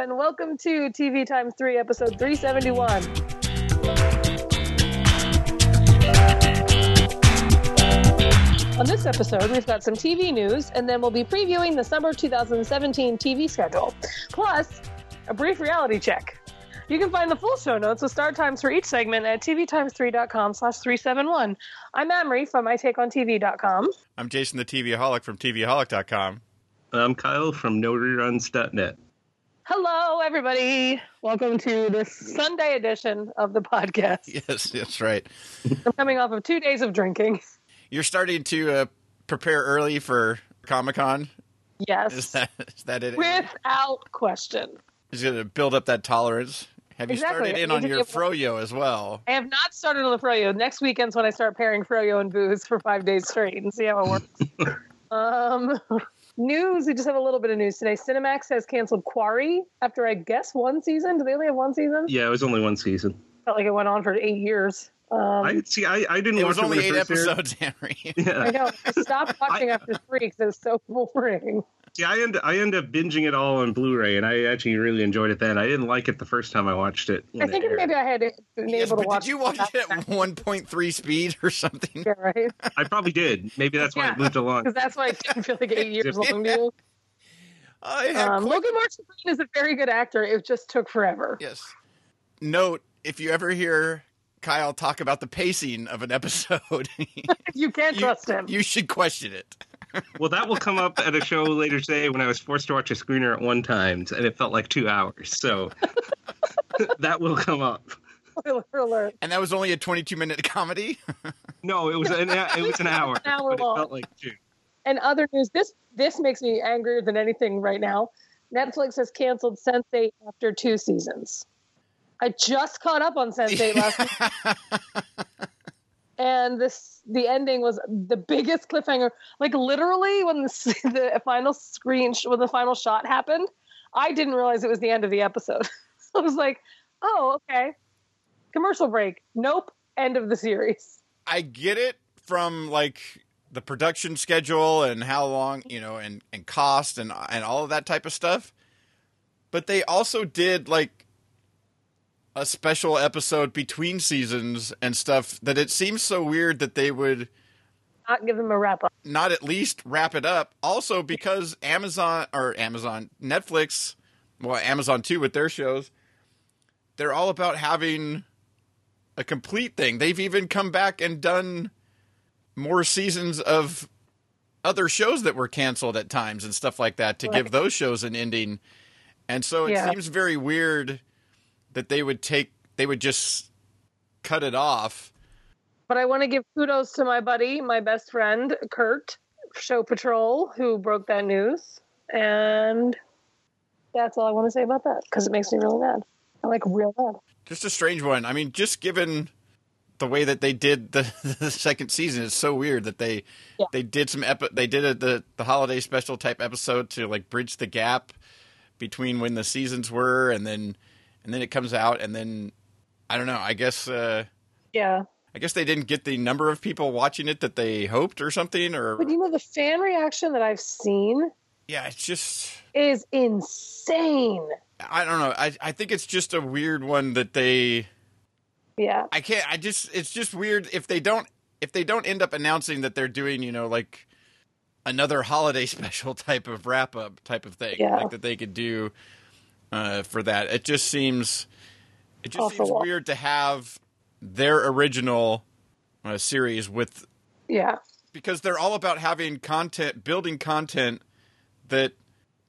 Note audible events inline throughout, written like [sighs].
and welcome to TV Times 3, episode 371. On this episode, we've got some TV news, and then we'll be previewing the summer 2017 TV schedule, plus a brief reality check. You can find the full show notes with start times for each segment at tvtimes3.com slash 371. I'm Amrie from mytakeontv.com. I'm Jason the TVaholic from TVaholic.com. And I'm Kyle from NoReruns.net. Hello, everybody. Welcome to this Sunday edition of the podcast. [laughs] Yes, that's right. I'm coming off of two days of drinking. You're starting to uh, prepare early for Comic Con. Yes. Is that is that it? Without question. Is going to build up that tolerance. Have you Exactly. started in on your froyo as well? I have not started on the Froyo. Next weekend's when I start pairing Froyo and booze for five days straight and see how it works. [laughs] um, news. We just have a little bit of news today. Cinemax has canceled Quarry after, I guess, one season. Do they only have one season? Yeah, it was only one season. Felt like it went on for eight years. Um, I see. I, I didn't It watch was only when eight it first aired. episodes, [laughs] Henry. I know. [laughs] I stopped watching after three because it was so [laughs] boring. See, I end I end up binging it all on Blu-ray, and I actually really enjoyed it then. I didn't like it the first time I watched it. I think it maybe I had been Yes, able to watch. did you watch it at 1.3 speed or something? Yeah, right. [laughs] I probably did. Maybe that's why Yeah. it moved along. Because that's why it didn't feel like eight [laughs] years long to you. I Um, quite- Logan Marshall Green is a very good actor. It just took forever. Yes. Note if you ever hear Kyle talk about the pacing of an episode, [laughs] You can't you, trust him. you should question it. Well, that will come up at a show later today when I was forced to watch a screener at one time, and it felt like two hours. So [laughs] that will come up. Spoiler alert. And that was only a 22 minute comedy. [laughs] No, it was an it was an hour, An hour but it long. felt like two. And other news. This this makes me angrier than anything right now. Netflix has canceled Sense8 after two seasons. I just caught up on Sense8 last [laughs] week, and this the ending was the biggest cliffhanger. Like literally, when the, [laughs] the final screen when the final shot happened, I didn't realize it was the end of the episode. So [laughs] I was like, "Oh, okay." Commercial break. Nope. End of the series. I get it from like the production schedule and how long, you know, and, and cost and and all of that type of stuff. But they also did like a special episode between seasons and stuff that it seems so weird that they would Not give them a wrap up. not at least wrap it up. Also because Amazon or Amazon, Netflix, well, Amazon too with their shows, they're all about having a complete thing. They've even come back and done more seasons of other shows that were canceled at times and stuff like that to Right. give those shows an ending. And so it Yeah. seems very weird that they would take they would just cut it off. But I want to give kudos to my buddy, my best friend, Kurt, Show Patrol, who broke that news. And that's all I want to say about that because it makes me really mad. I like real mad. Just a strange one. I mean, just given the way that they did the, [laughs] the second season, it's so weird that they Yeah. they did some epi- they did a, the the holiday special type episode to like bridge the gap between when the seasons were and then and then it comes out and then I don't know. I guess uh, Yeah. I guess they didn't get the number of people watching it that they hoped or something or But you know, the fan reaction that I've seen yeah, it's just is insane. I don't know. I I think it's just a weird one that they Yeah. I can't. I just. It's just weird if they don't. If they don't end up announcing that they're doing, you know, like another holiday [laughs] special type of wrap up type of thing, Yeah. like that they could do uh, for that. It just seems. It just Off seems weird to have their original uh, series with Yeah. because they're all about having content, building content that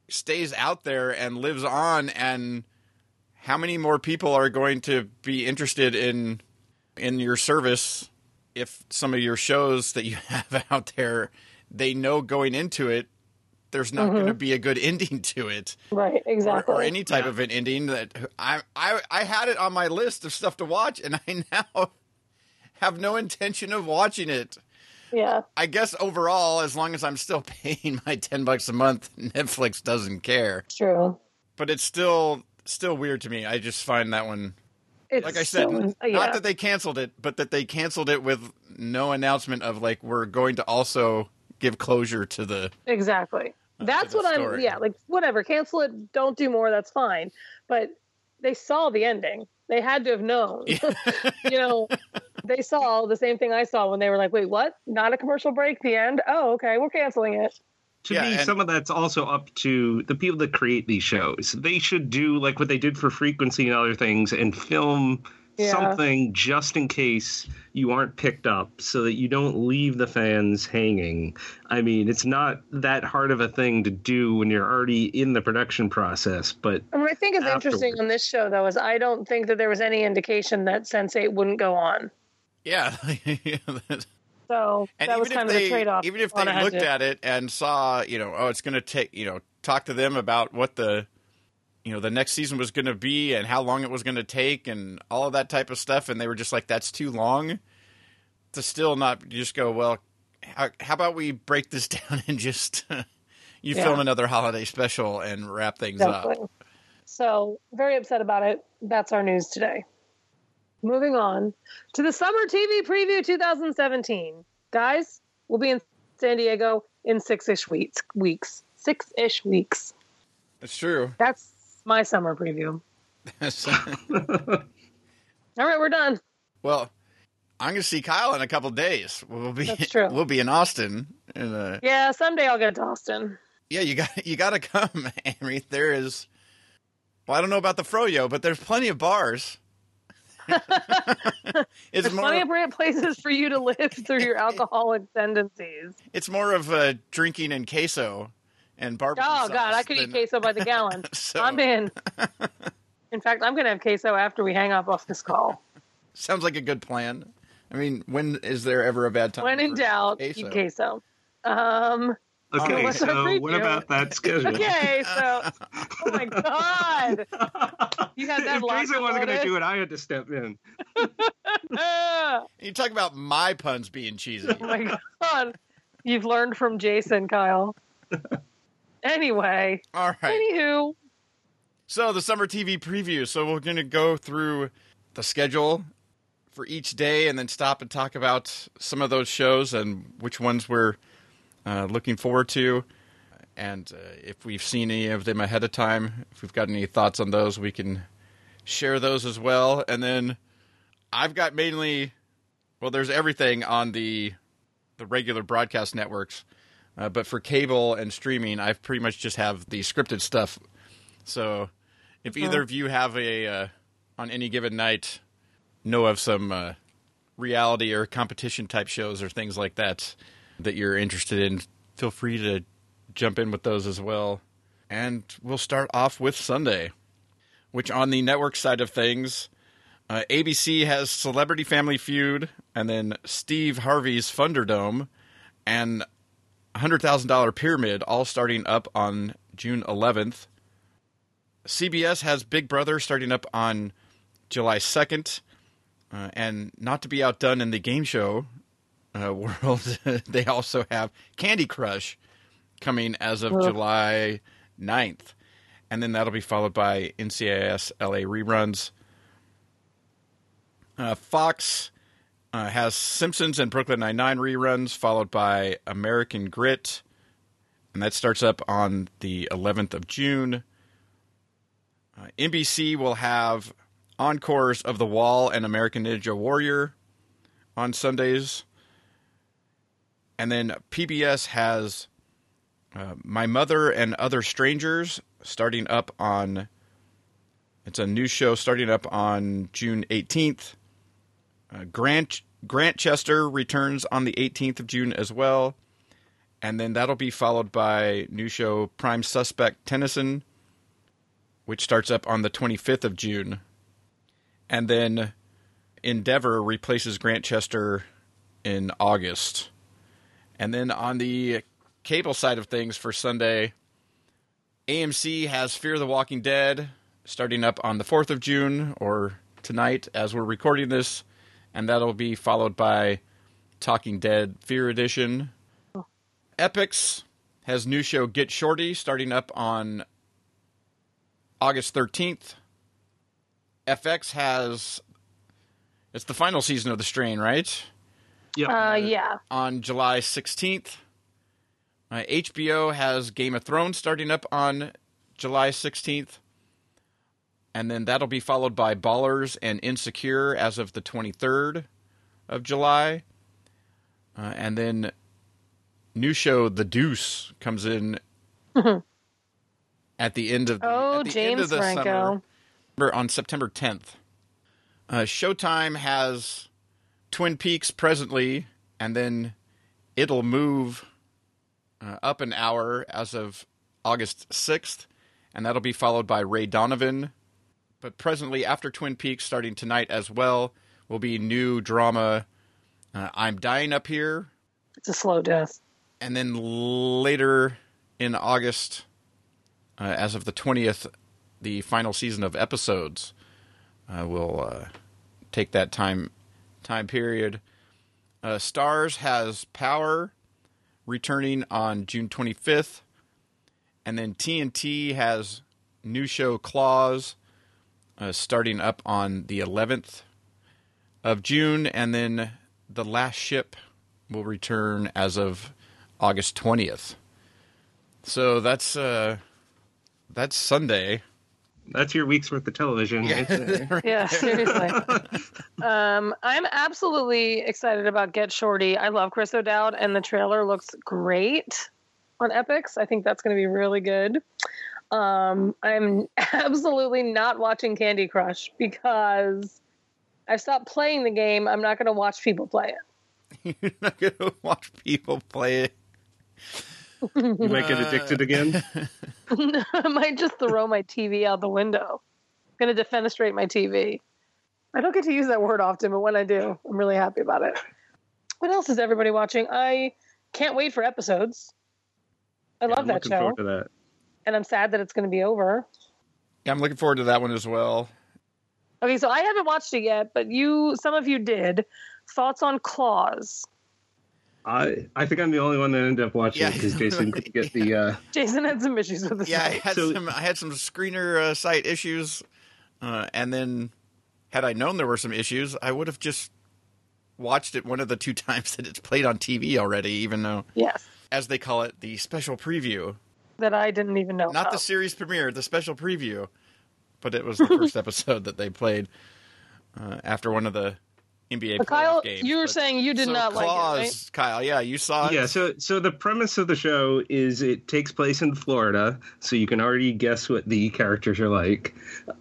stays out there and lives on and how many more people are going to be interested in in your service if some of your shows that you [laughs] have out there they know going into it there's not going to be a good [laughs] ending to it Right. Mm-hmm. Exactly. or any type of an ending that I, I I had it on my list of stuff to watch and [laughs] I now have no intention of watching it. yeah. I guess overall, as long as I'm still [laughs] paying my ten bucks a month, Netflix doesn't care. True. But it's still still weird to me. I just find that one, It's like I said, so- yeah. not that they canceled it, but that they canceled it with no announcement of like we're going to also give closure to the exactly. That's the what I'm. Yeah, like whatever. Cancel it. Don't do more. That's fine. But they saw the ending. They had to have known. [laughs] you know, they saw the same thing I saw when they were like, "Wait, what? Not a commercial break? The end? Oh, okay. We're canceling it." To Yeah, me, and- some of that's also up to the people that create these shows. They should do like what they did for frequency and other things and film Yeah. something just in case you aren't picked up so that you don't leave the fans hanging. I mean, it's not that hard of a thing to do when you're already in the production process, but And what I think is interesting on this show, though, is I don't think that there was any indication that Sense8 wouldn't go on. Yeah. [laughs] So and that was even kind if of they, the trade-off. even if they looked at it and saw, you know, oh, it's going to take, you know, talk to them about what the, you know, the next season was going to be and how long it was going to take and all of that type of stuff, and they were just like, that's too long. To still not just go, well, how, how about we break this [laughs] down and just [laughs] you Yeah. film another holiday special and wrap things up. So very upset about it. That's our news today. Moving on to the summer TV preview 2017. Guys, we'll be in San Diego in six-ish weeks. Weeks. Six-ish weeks. It's true. That's my summer preview. [laughs] All right, we're done. well, I'm going to see Kyle in a couple days. We'll be That's true. We'll be in Austin. In uh, Yeah, someday I'll get to Austin. yeah, you got you got to come, [laughs] Henry. There is. Well, I don't know about the Froyo, but there's plenty of bars. [laughs] it's There's more. plenty of great places for you to live through your alcoholic tendencies. it's more of a drinking and queso and barbecue. Oh sauce God, I could eat than- queso by the [laughs] gallon. So- I'm in. [laughs] In fact, I'm going to have queso after we hang up off this call. Sounds like a good plan. I mean, when is there ever a bad time? When in doubt, queso? eat queso. Um, okay, what's our so what about that schedule? okay, so oh my [laughs] God, you had that if locked Jason wasn't going to do it, I had to step in. You talk about my puns being cheesy. oh my God, you've learned from Jason, Kyle. Anyway, All right. anywho, So the summer TV preview. So we're going to go through the schedule for each day, and then stop and talk about some of those shows and which ones we're uh, looking forward to, and uh, if we've seen any of them ahead of time. If we've got any thoughts on those, we can share those as well. And then I've got mainly, well, there's everything on the the regular broadcast networks. Uh, but for cable and streaming, I pretty much just have the scripted stuff. So, if either of you have a uh, on any given night know of some uh, reality or competition type shows or things like that that you're interested in, feel free to jump in with those as well. And we'll start off with Sunday, which on the network side of things, uh, ABC has Celebrity Family Feud, and then Steve Harvey's Thunderdome, and $100,000 Pyramid, all starting up on June 11th. CBS has Big Brother starting up on July 2nd. Uh, and not to be outdone in the game show uh, [laughs] world, [laughs] they also have Candy Crush coming as of. July 9th. And then that'll be followed by NCIS LA reruns. Uh, Fox uh, has Simpsons and Brooklyn Nine-Nine reruns, followed by American Grit. And that starts up on the 11th of June. Uh, NBC will have encores of The Wall and American Ninja Warrior on Sundays. And then PBS has uh, My Mother and Other Strangers starting up on. It's a new show starting up on June 18th. Uh, Grant Grantchester returns on the 18th of June as well. And then that'll be followed by new show Prime Suspect Tennyson, which starts up on the 25th of June. And then Endeavor replaces Grantchester in August. And then on the cable side of things for Sunday, AMC has Fear the Walking Dead starting up on the 4th of June, or tonight as we're recording this. And that'll be followed by Talking Dead Fear Edition. Epix has new show Get Shorty starting up on August 13th. FX has it's the final season of The Strain, right? Yep. uh, yeah, On July 16th. Uh, HBO has Game of Thrones starting up on July 16th. And then that'll be followed by Ballers and Insecure as of the 23rd of July. Uh, and then new show The Deuce comes in [laughs] at the end of the, Oh, the James end of the Franco. summer on September 10th. Uh, Showtime has Twin Peaks presently, and then it'll move uh, up an hour as of August 6th, and that'll be followed by Ray Donovan. But presently, after Twin Peaks, starting tonight as well, will be new drama uh, I'm Dying Up Here, It's a slow death. and then later in August, uh, as of the 20th, the final season of episodes uh, will uh, take that time time period. Uh, Starz has Power returning on June 25th, and then TNT has new show Claws uh, starting up on the 11th of June, and then The Last Ship will return as of August 20th. So that's uh that's Sunday. That's your week's worth of television. [laughs] right there. Yeah, seriously. [laughs] um, I'm absolutely excited about Get Shorty. I love Chris O'Dowd, and the trailer looks great on Epix. I think that's going to be really good. Um, I'm [laughs] absolutely not watching Candy Crush because I've stopped playing the game. I'm not going to watch people play it. [laughs] You're not gonna watch people play it. you might get addicted again. [laughs] I might just throw my TV out the window. I'm going to defenestrate my TV. I don't get to use that word often, but when I do, I'm really happy about it. What else is everybody watching? I can't wait for episodes. I love I'm that looking show, forward to that. And I'm sad that it's going to be over. Yeah, I'm looking forward to that one as well. Okay, so I haven't watched it yet, but you, some of you did. Thoughts on Claws? I I think I'm the only one that ended up watching Yeah. it because Jason couldn't get the. Uh, [laughs] Jason had some issues with the Yeah, I had So- some I had some screener uh, site issues, uh, and then had I known there were some issues, I would have just watched it one of the two [laughs] times that it's played on TV already. Even though, Yes, as they call it, the special preview, that I didn't even know. not the series premiere, the special preview, but it was the [laughs] first episode that they played uh, after one of the NBA But Kyle, games. you were But- saying you did so not like it, right? Kyle. Yeah, you saw it. yeah, so so the premise of the show is it takes place in Florida, so you can already guess what the characters are like.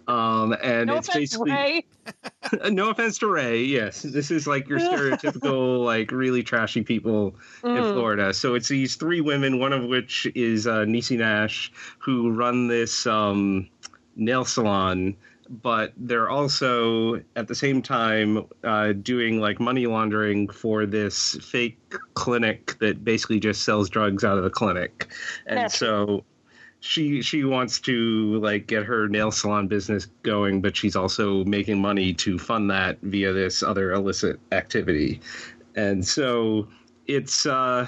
Um, and No it's offense, basically Ray. [laughs] no offense to Ray. Yes, this is like your stereotypical [laughs] like really trashy people in Florida. So it's these three women, one of which is uh, Niecy Nash, who run this um, nail salon. But they're also at the same time uh, doing like money laundering for this fake clinic that basically just sells drugs out of the clinic, and That's- so she she wants to like get her nail salon business going, but she's also making money to fund that via this other illicit activity, and so it's uh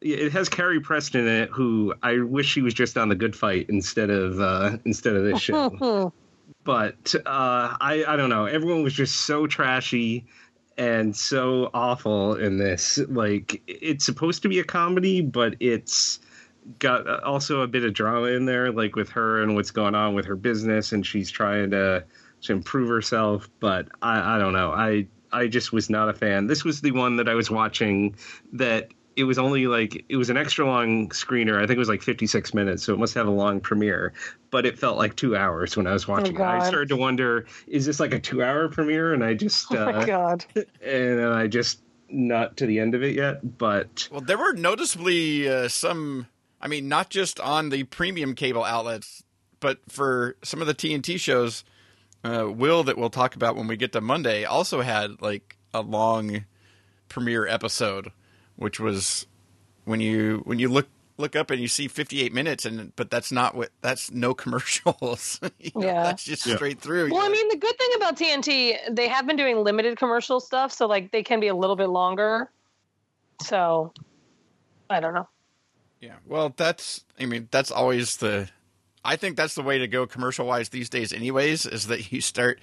it has Carrie Preston in it, who I wish she was just on the Good Fight instead of uh, instead of this show. [laughs] but uh, I I don't know. Everyone was just so trashy and so awful in this. Like it's supposed to be a comedy, but it's got also a bit of drama in there, like with her and what's going on with her business, and she's trying to to improve herself. But I, I don't know. I I just was not a fan. This was the one that I was watching that it was only like it was an extra long screener. I think it was like 56 minutes, so it must have a long premiere. But it felt like two hours when I was watching it. I started to wonder, is this like a two-hour premiere? And I just Oh my uh, god. [laughs] and I just not to the end of it yet. But Well, there were noticeably uh, some. I mean, not just on the premium cable outlets, but for some of the TNT shows. Uh, Will, that we'll talk about when we get to Monday, also had like a long premiere episode, which was when you when you look look up and you see 58 minutes, and but that's not what that's no [laughs] commercials. [laughs] You know, Yeah. that's just Yeah. straight through. Well, I mean, the good thing about TNT, they have been doing limited commercial stuff, so like they can be a little bit longer. So, I don't know. Yeah. Well, that's I mean, that's always the I think that's the way to go commercial wise these days anyways, is that you start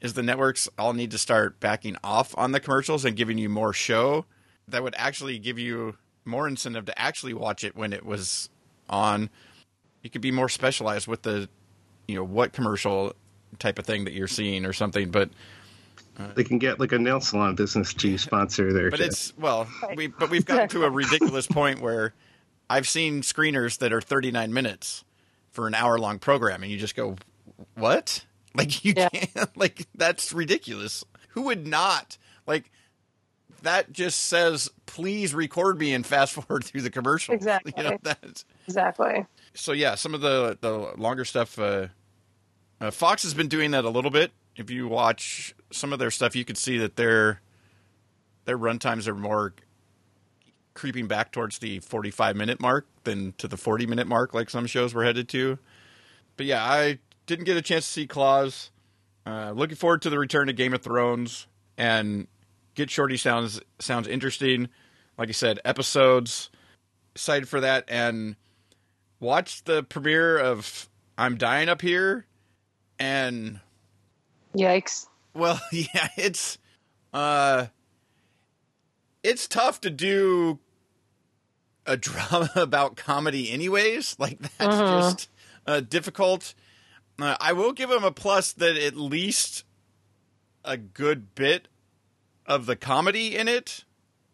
is the networks all need to start backing off on the commercials and giving you more show that would actually give you more incentive to actually watch it when it was on. You could be more specialized with the, you know, what commercial type of thing that you're seeing or something. But uh, They can get like a nail salon business to sponsor their. but show. it's well, we but we've gotten to a ridiculous point where I've seen screeners that are 39 minutes for an hour long program, and you just go, "What? Like you Yeah. can't? [laughs] Like that's ridiculous. Who would not like?" That just says, "Please record me and fast [laughs] forward through the commercial." Exactly. [laughs] You know that's Exactly. so yeah, some of the the longer stuff. Uh, uh, Fox has been doing that a little bit. If you watch some of their stuff, you could see that their their run times are more creeping back towards the forty five minute mark than to the forty minute mark, like some shows were headed to. But yeah, I didn't get a chance to see Claws. Uh, looking forward to the return of Game of Thrones and Get Shorty sounds sounds interesting. Like I said, episodes excited for that and watch the premiere of I'm Dying Up Here and Yikes. well, [laughs] yeah, it's uh it's tough to do a [laughs] drama about comedy anyways. Like that's Mhm. just uh, difficult. Uh, I will give him a plus that at least a good bit of the comedy in it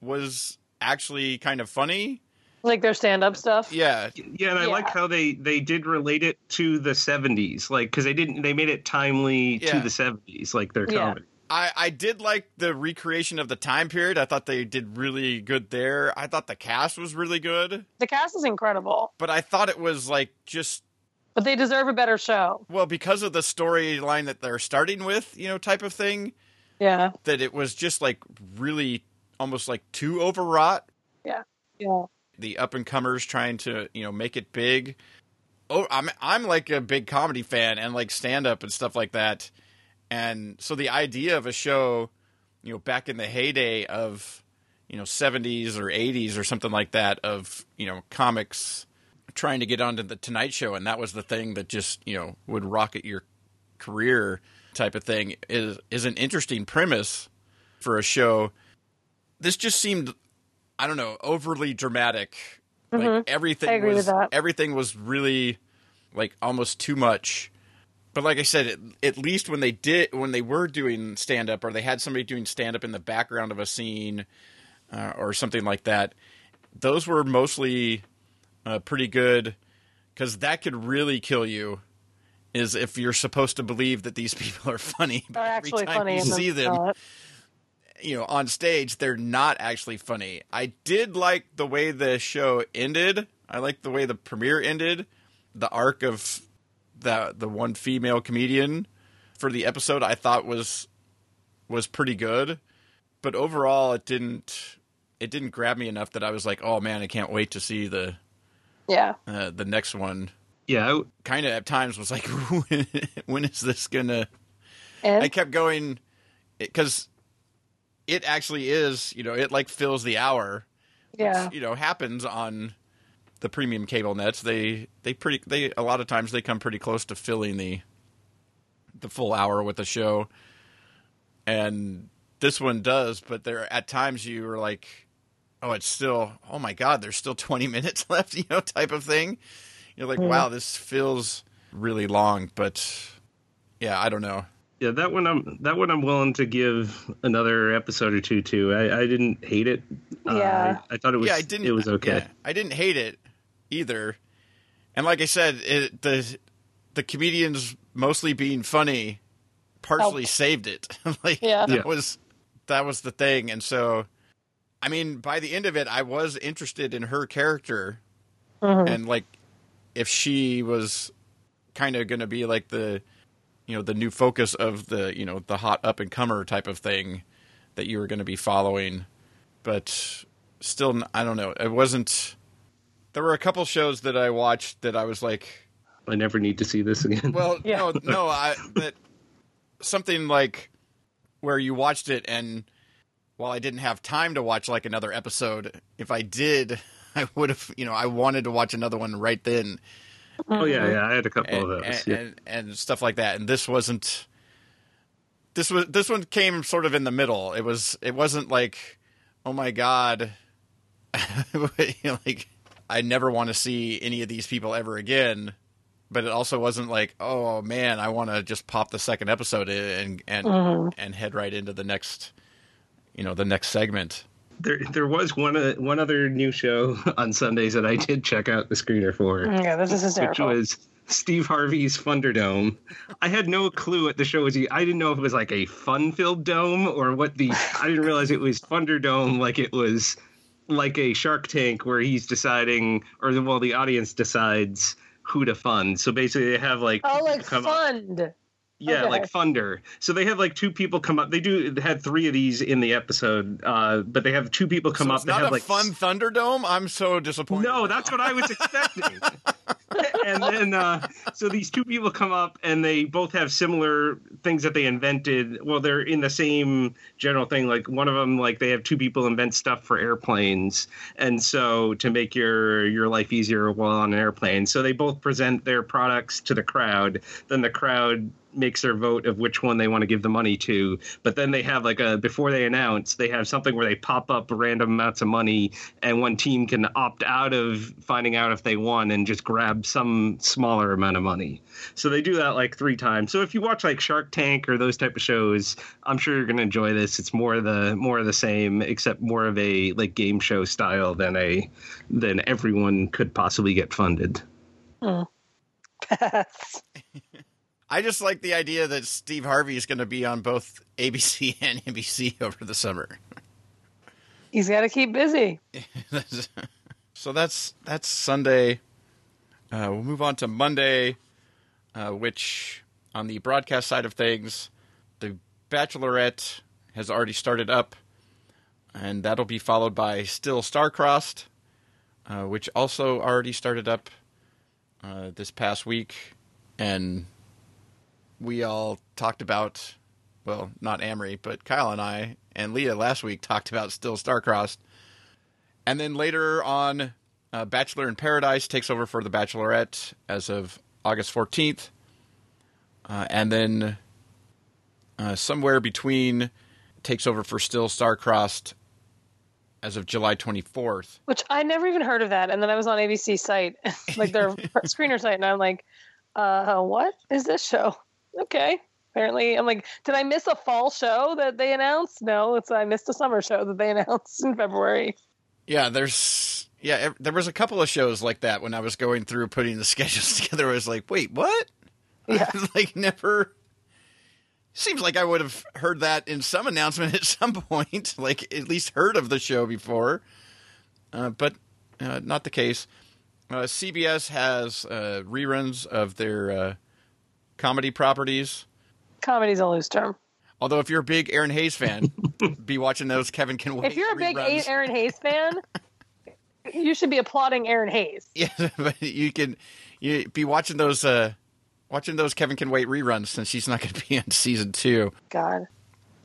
was actually kind of funny. Like their stand up stuff. Yeah, Yeah, and I like how they they did relate it to the '70s, like because they didn't they made it timely Yeah. to the '70s, like their Yeah. comedy. I, I did like the recreation of the time period. I thought they did really good there. I thought the cast was really good, The cast is incredible, but I thought it was like just but they deserve a better show. well because of the storyline that they're starting with, you know, type of thing. Yeah. That it was just like really almost like too overwrought. Yeah. Yeah. The up and comers trying to you know make it big. Oh, I'm I'm like a big comedy fan and like stand up and stuff like that. And so the idea of a show, you know, back in the heyday of, you know, 70s or 80s or something like that of, you know, comics trying to get onto the Tonight Show and that was the thing that just, you know, would rocket your career type of thing is is an interesting premise for a show. This just seemed I don't know, overly dramatic. Like everything I agree was with that. everything was really like almost too much but like I said, at, at least when they did, when they were doing stand up, or they had somebody doing stand up in the background of a scene, uh, or something like that, those were mostly uh, pretty good because that could really kill you. Is if you're supposed to believe that these [laughs] people are funny, but They're every actually time funny. you see them, not. you know, on stage, they're not actually funny. I did like the way the show ended. I like the way the premiere ended. The arc of the the one female comedian for the episode I thought was was pretty good. But overall it didn't it didn't grab me enough that I was like, "Oh man, I can't wait to see the Yeah. uh, the next one." Yeah, I- Kind of at times was like, [laughs] when, when is this going to eh? And I kept going because it actually is, you know, it like fills the hour. yeah. You know, happens on the premium cable nets. They they pretty they a lot of times they come pretty close to filling the the full hour with the show. And this one does, but there at times you were like, oh, it's still oh my god, there's still 20 [laughs] minutes left, [laughs] you know, type of thing. You're like, wow, this feels really long, but yeah, I don't know. yeah, that one I'm that one I'm willing to give another episode or two to. I, I didn't hate it. Yeah. Uh, I, I thought it was yeah, I didn't. it was okay. yeah, I didn't hate it either. And like I said, it, the the comedians mostly being funny partially Helped. saved it. [laughs] like Yeah. that Yeah. was that was the thing. And so, I mean, by the end of it, I was interested in her character Mhm. and like if she was kind of going to be like the you know the new focus of the you know the hot up and comer type of thing that you were going to be following but still i don't know it wasn't there were a couple shows that i watched that i was like I never need to see this again. well Yeah. no no i that something like where you watched it and while i didn't have time to watch like another episode if i did [laughs] i would have you know i wanted to watch another one right then oh yeah, yeah, I had a couple and, of those. and, yeah. and, and stuff like that. And this wasn't. This was this one came sort of in the middle. It was it wasn't like, oh my god, [laughs] like I never want to see any of these people ever again. But it also wasn't like, oh man, I want to just pop the second episode in and and Mhm. and head right into the next, you know, the next segment. There, there was one uh, one other new show [laughs] on Sundays that I did check out the screener for, Yeah, this is which was Steve Harvey's Thunderdome. I had no clue what the show was. I didn't know if it was like a fun-filled dome or what the. I didn't realize it was Thunderdome, like it was like a Shark Tank where he's deciding, or the, well, the audience decides who to fund. So basically, they have like oh, like come up- fund. Yeah, Okay. like Thunder. So they have like two people come up. They do they had three of these in the episode, uh, but they have two people come So up. it's They not have a like fun Thunderdome. I'm so disappointed. no, that's what I was expecting. [laughs] and then, uh, so these two people come up, and they both have similar things that they invented. Well, they're in the same general thing. Like one of them, like they have two people invent stuff for airplanes, and so to make your your life easier while on an airplane. So they both present their products to the crowd. Then the crowd makes their vote of which one they want to give the money to. But then they have like a before they announce, they have something where they pop up random amounts of money, and one team can opt out of finding out if they won and just grab some smaller amount of money. So they do that like three times. So if you watch like Shark Tank or those type of shows, I'm sure you're gonna enjoy this. It's more of the more of the same, except more of a like game show style than a than everyone could possibly get funded. Hmm. [laughs] Pass. I just like the idea that Steve Harvey is going to be on both ABC [laughs] and NBC over the summer. He's got to keep busy. [laughs] so that's that's Sunday. Uh, we'll move on to Monday, uh, which on the broadcast side of things, the Bachelorette has already started up, and that'll be followed by Still Starcrossed, uh, which also already started up uh, this past week, and we all talked about, well, not Amrie, but Kyle and I and Leah last week talked about Still Starcrossed. And then later on, uh, Bachelor in Paradise takes over for The Bachelorette as of August 14th. Uh, and then uh, somewhere between takes over for Still Starcrossed as of July 24th. Which I never even heard of that. And then I was on ABC site, [laughs] like their [laughs] screener site, and I'm like, uh, what is this show? Okay. Apparently, I'm like, did I miss a fall show that they announced? No, it's I missed a summer show that they [laughs] announced in February. Yeah, there's yeah, there was a couple of shows like that when I was going through putting the [laughs] schedules together. I was like, wait, what? [laughs] Yeah. like never. Seems like I would have heard that in some announcement at some point, like at least heard of the show before, uh, but uh, not the case. Uh, CBS has uh, reruns of their uh, comedy properties. Comedy's a loose term. Although, if you're a big Erinn Hayes fan, [laughs] be watching those Kevin Can Wait. If you're a big reruns. Erinn Hayes fan, you should be applauding Erinn Hayes. [laughs] Yeah, but you can you be watching those uh watching those Kevin Can Wait reruns since she's not going to be in season two. God.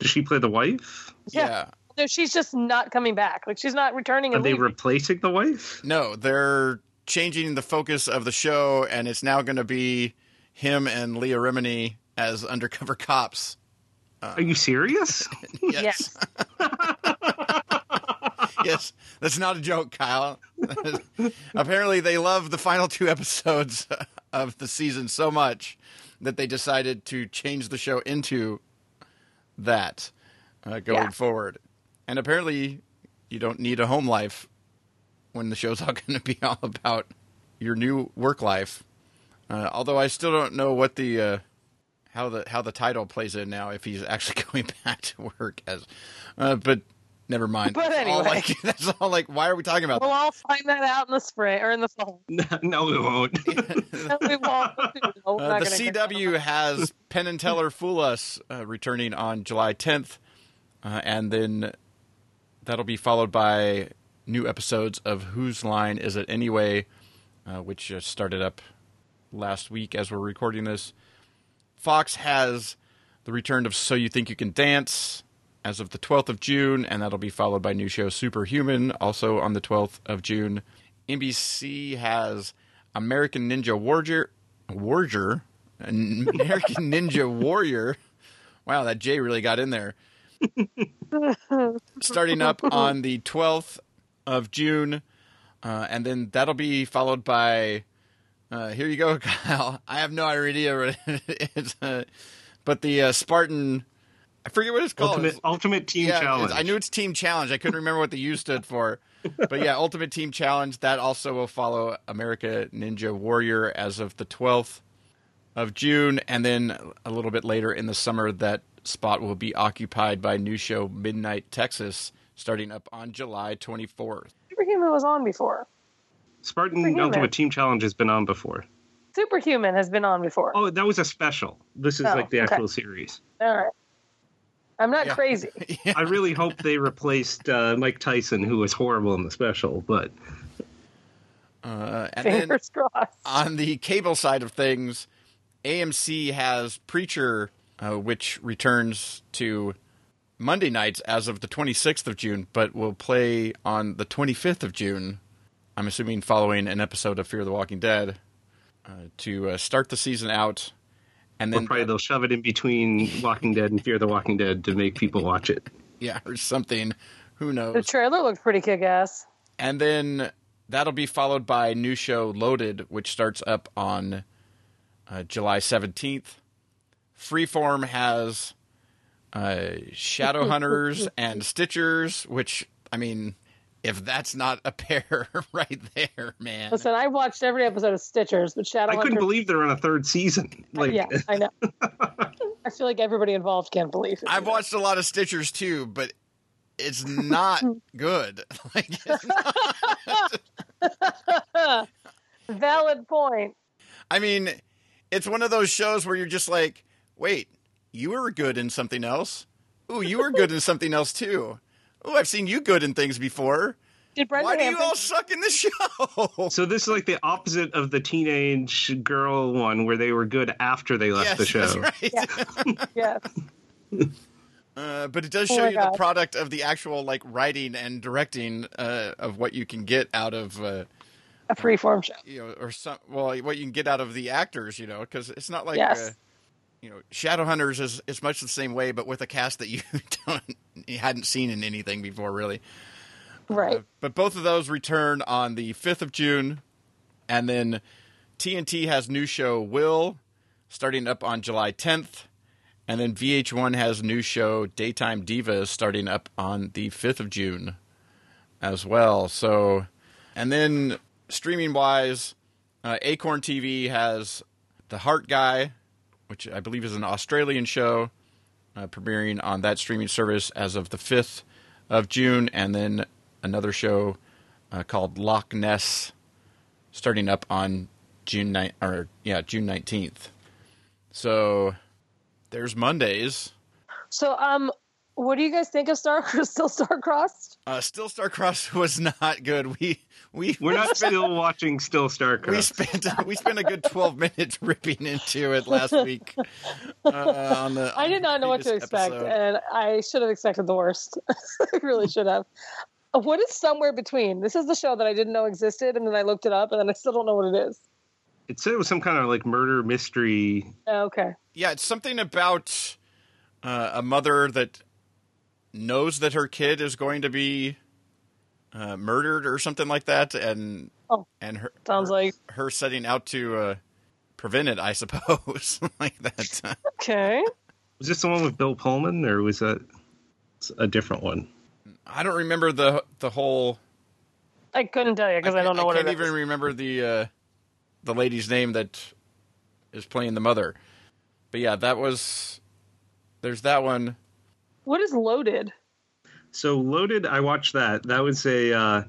Does she play the wife? Yeah. Yeah. No, she's just not coming back. Like she's not returning. Are And they leaving. replacing the wife? No, they're changing the focus of the show, and it's now going to be him and Leah Remini as undercover [laughs] cops. Are you serious? [laughs] Yes. [laughs] yes, that's not a joke, Kyle. Apparently, they love the final two episodes of the season so much that they decided to change the show into that uh, going Yeah. forward. And apparently, you don't need a home life when the show's all going to be all about your new work life. Uh, although I still don't know what the uh, how the how the title plays in now if he's actually [laughs] going back to work as uh, but never mind But That's all, anyway. like, [laughs] that's all like why are we talking about We'll all find that out in the spring or in the fall. [laughs] no, we won't. No, we won't. No, we're Uh, not the CW has Penn and Teller Fool Us uh, returning on July 10th, uh, and then that'll be followed by new episodes of Whose Line Is It Anyway, uh, which uh, started up last week as we're recording this. Fox has the return of So You Think You Can Dance as of the 12th of June, and that'll be followed by new show Superhuman, also on the 12th of June. NBC has American Ninja Warrior, Warrior, American [laughs] Ninja Warrior. Wow, that J really got in there. Starting up on the 12th of June, uh, and then that'll be followed by. Uh, here you go, [laughs] Kyle. I have no idea what it is, uh, but the uh, Spartan. I forget what it's called. Ultimate, Ultimate Team yeah, Challenge. I knew it's Team Challenge. I couldn't remember what the U stood for. [laughs] But yeah, Ultimate Team Challenge. That also will follow America Ninja Warrior as of the 12th of June. And then a little bit later in the summer, that spot will be occupied by new show Midnight Texas, starting up on July 24th. Superhuman was on before. Spartan Superhuman. Ultimate Team Challenge has been on before. Superhuman has been on before. Oh, that was a special. This is Oh, like the okay. actual series. All right. I'm not Yeah. crazy. [laughs] I really hope they replaced uh, Mike Tyson, who was horrible in the special. But Uh, and then Fingers crossed. on the cable side of things, AMC has Preacher, uh, which returns to Monday nights as of the 26th of June, but will play on the 25th of June. I'm assuming following an episode of Fear the Walking Dead uh, to uh, start the season out, and or then probably they'll shove it in between [laughs] Walking Dead and Fear the Walking Dead to make people watch it. yeah, or something. Who knows? The trailer looked pretty kick ass. And then that'll be followed by a new show Loaded, which starts up on uh, July 17th. Freeform has uh, Shadowhunters [laughs] and Stitchers, which, I mean, if that's not a pair [laughs] right there, man. Listen, I watched every episode of Stitchers, but Shadow. I couldn't believe they're on a third season. Like, yeah, I know. [laughs] I feel like everybody involved can't believe it. I've watched a lot of Stitchers too, but it's not [laughs] good. Like, it's not- Valid point. I mean, it's one of those shows where you're just like, wait, you were good in something else. Ooh, you were good in something else too. Ooh, I've seen you good in things before. Did Brenda Why do you all suck in this [laughs] show? So this is like the opposite of the teenage girl one, where they were good after they left yes, the show. that's right. [laughs] Yes. Uh, but it does Oh show my you the product of the actual like writing and directing uh, of what you can get out of uh, A freeform show. you know or some well what you can get out of the actors you know because it's not like Yes. You know Shadowhunters is is much the same way but with a cast that you [laughs] don't you hadn't seen in anything before really. Right. Uh, but both of those return on the 5th of June. And then TNT has new show Will starting up on July 10th. And then VH1 has new show Daytime Divas starting up on the 5th of June as well. So, and then streaming wise, uh, Acorn TV has The Heart Guy, which I believe is an Australian show, uh, premiering on that streaming service as of the 5th of June. And then another show uh, called Loch Ness starting up on June 9 or yeah, June 19th. So there's Mondays. So, um, what do you guys think of Star [laughs] still Starcrossed? Uh, still Starcross [laughs] was not good. We we We're not still watching Still we Starcraft. spent [laughs] we spent a good 12 minutes [laughs] ripping into it last week. Uh, on the I did not know what to expect, episode. and I should have expected the worst. I really should have. Uh, What is somewhere between? This is the show that I didn't know existed, and then I looked it up, and then I still don't know what it is. It said it was some kind of like murder mystery. Oh, Okay. Yeah, it's something about uh, a mother that knows that her kid is going to be uh, murdered or something like that, and Oh. and her Sounds like her setting out to uh, prevent it. I suppose [laughs] like that. okay. Was this the one with Bill Pullman, or was that a different one? I don't remember the the whole. I couldn't tell you because I, don't know what I can't it even is. remember the uh, the lady's name that is playing the mother. But yeah, that was. There's that one. What is loaded? So Loaded, I watched that. That was a uh,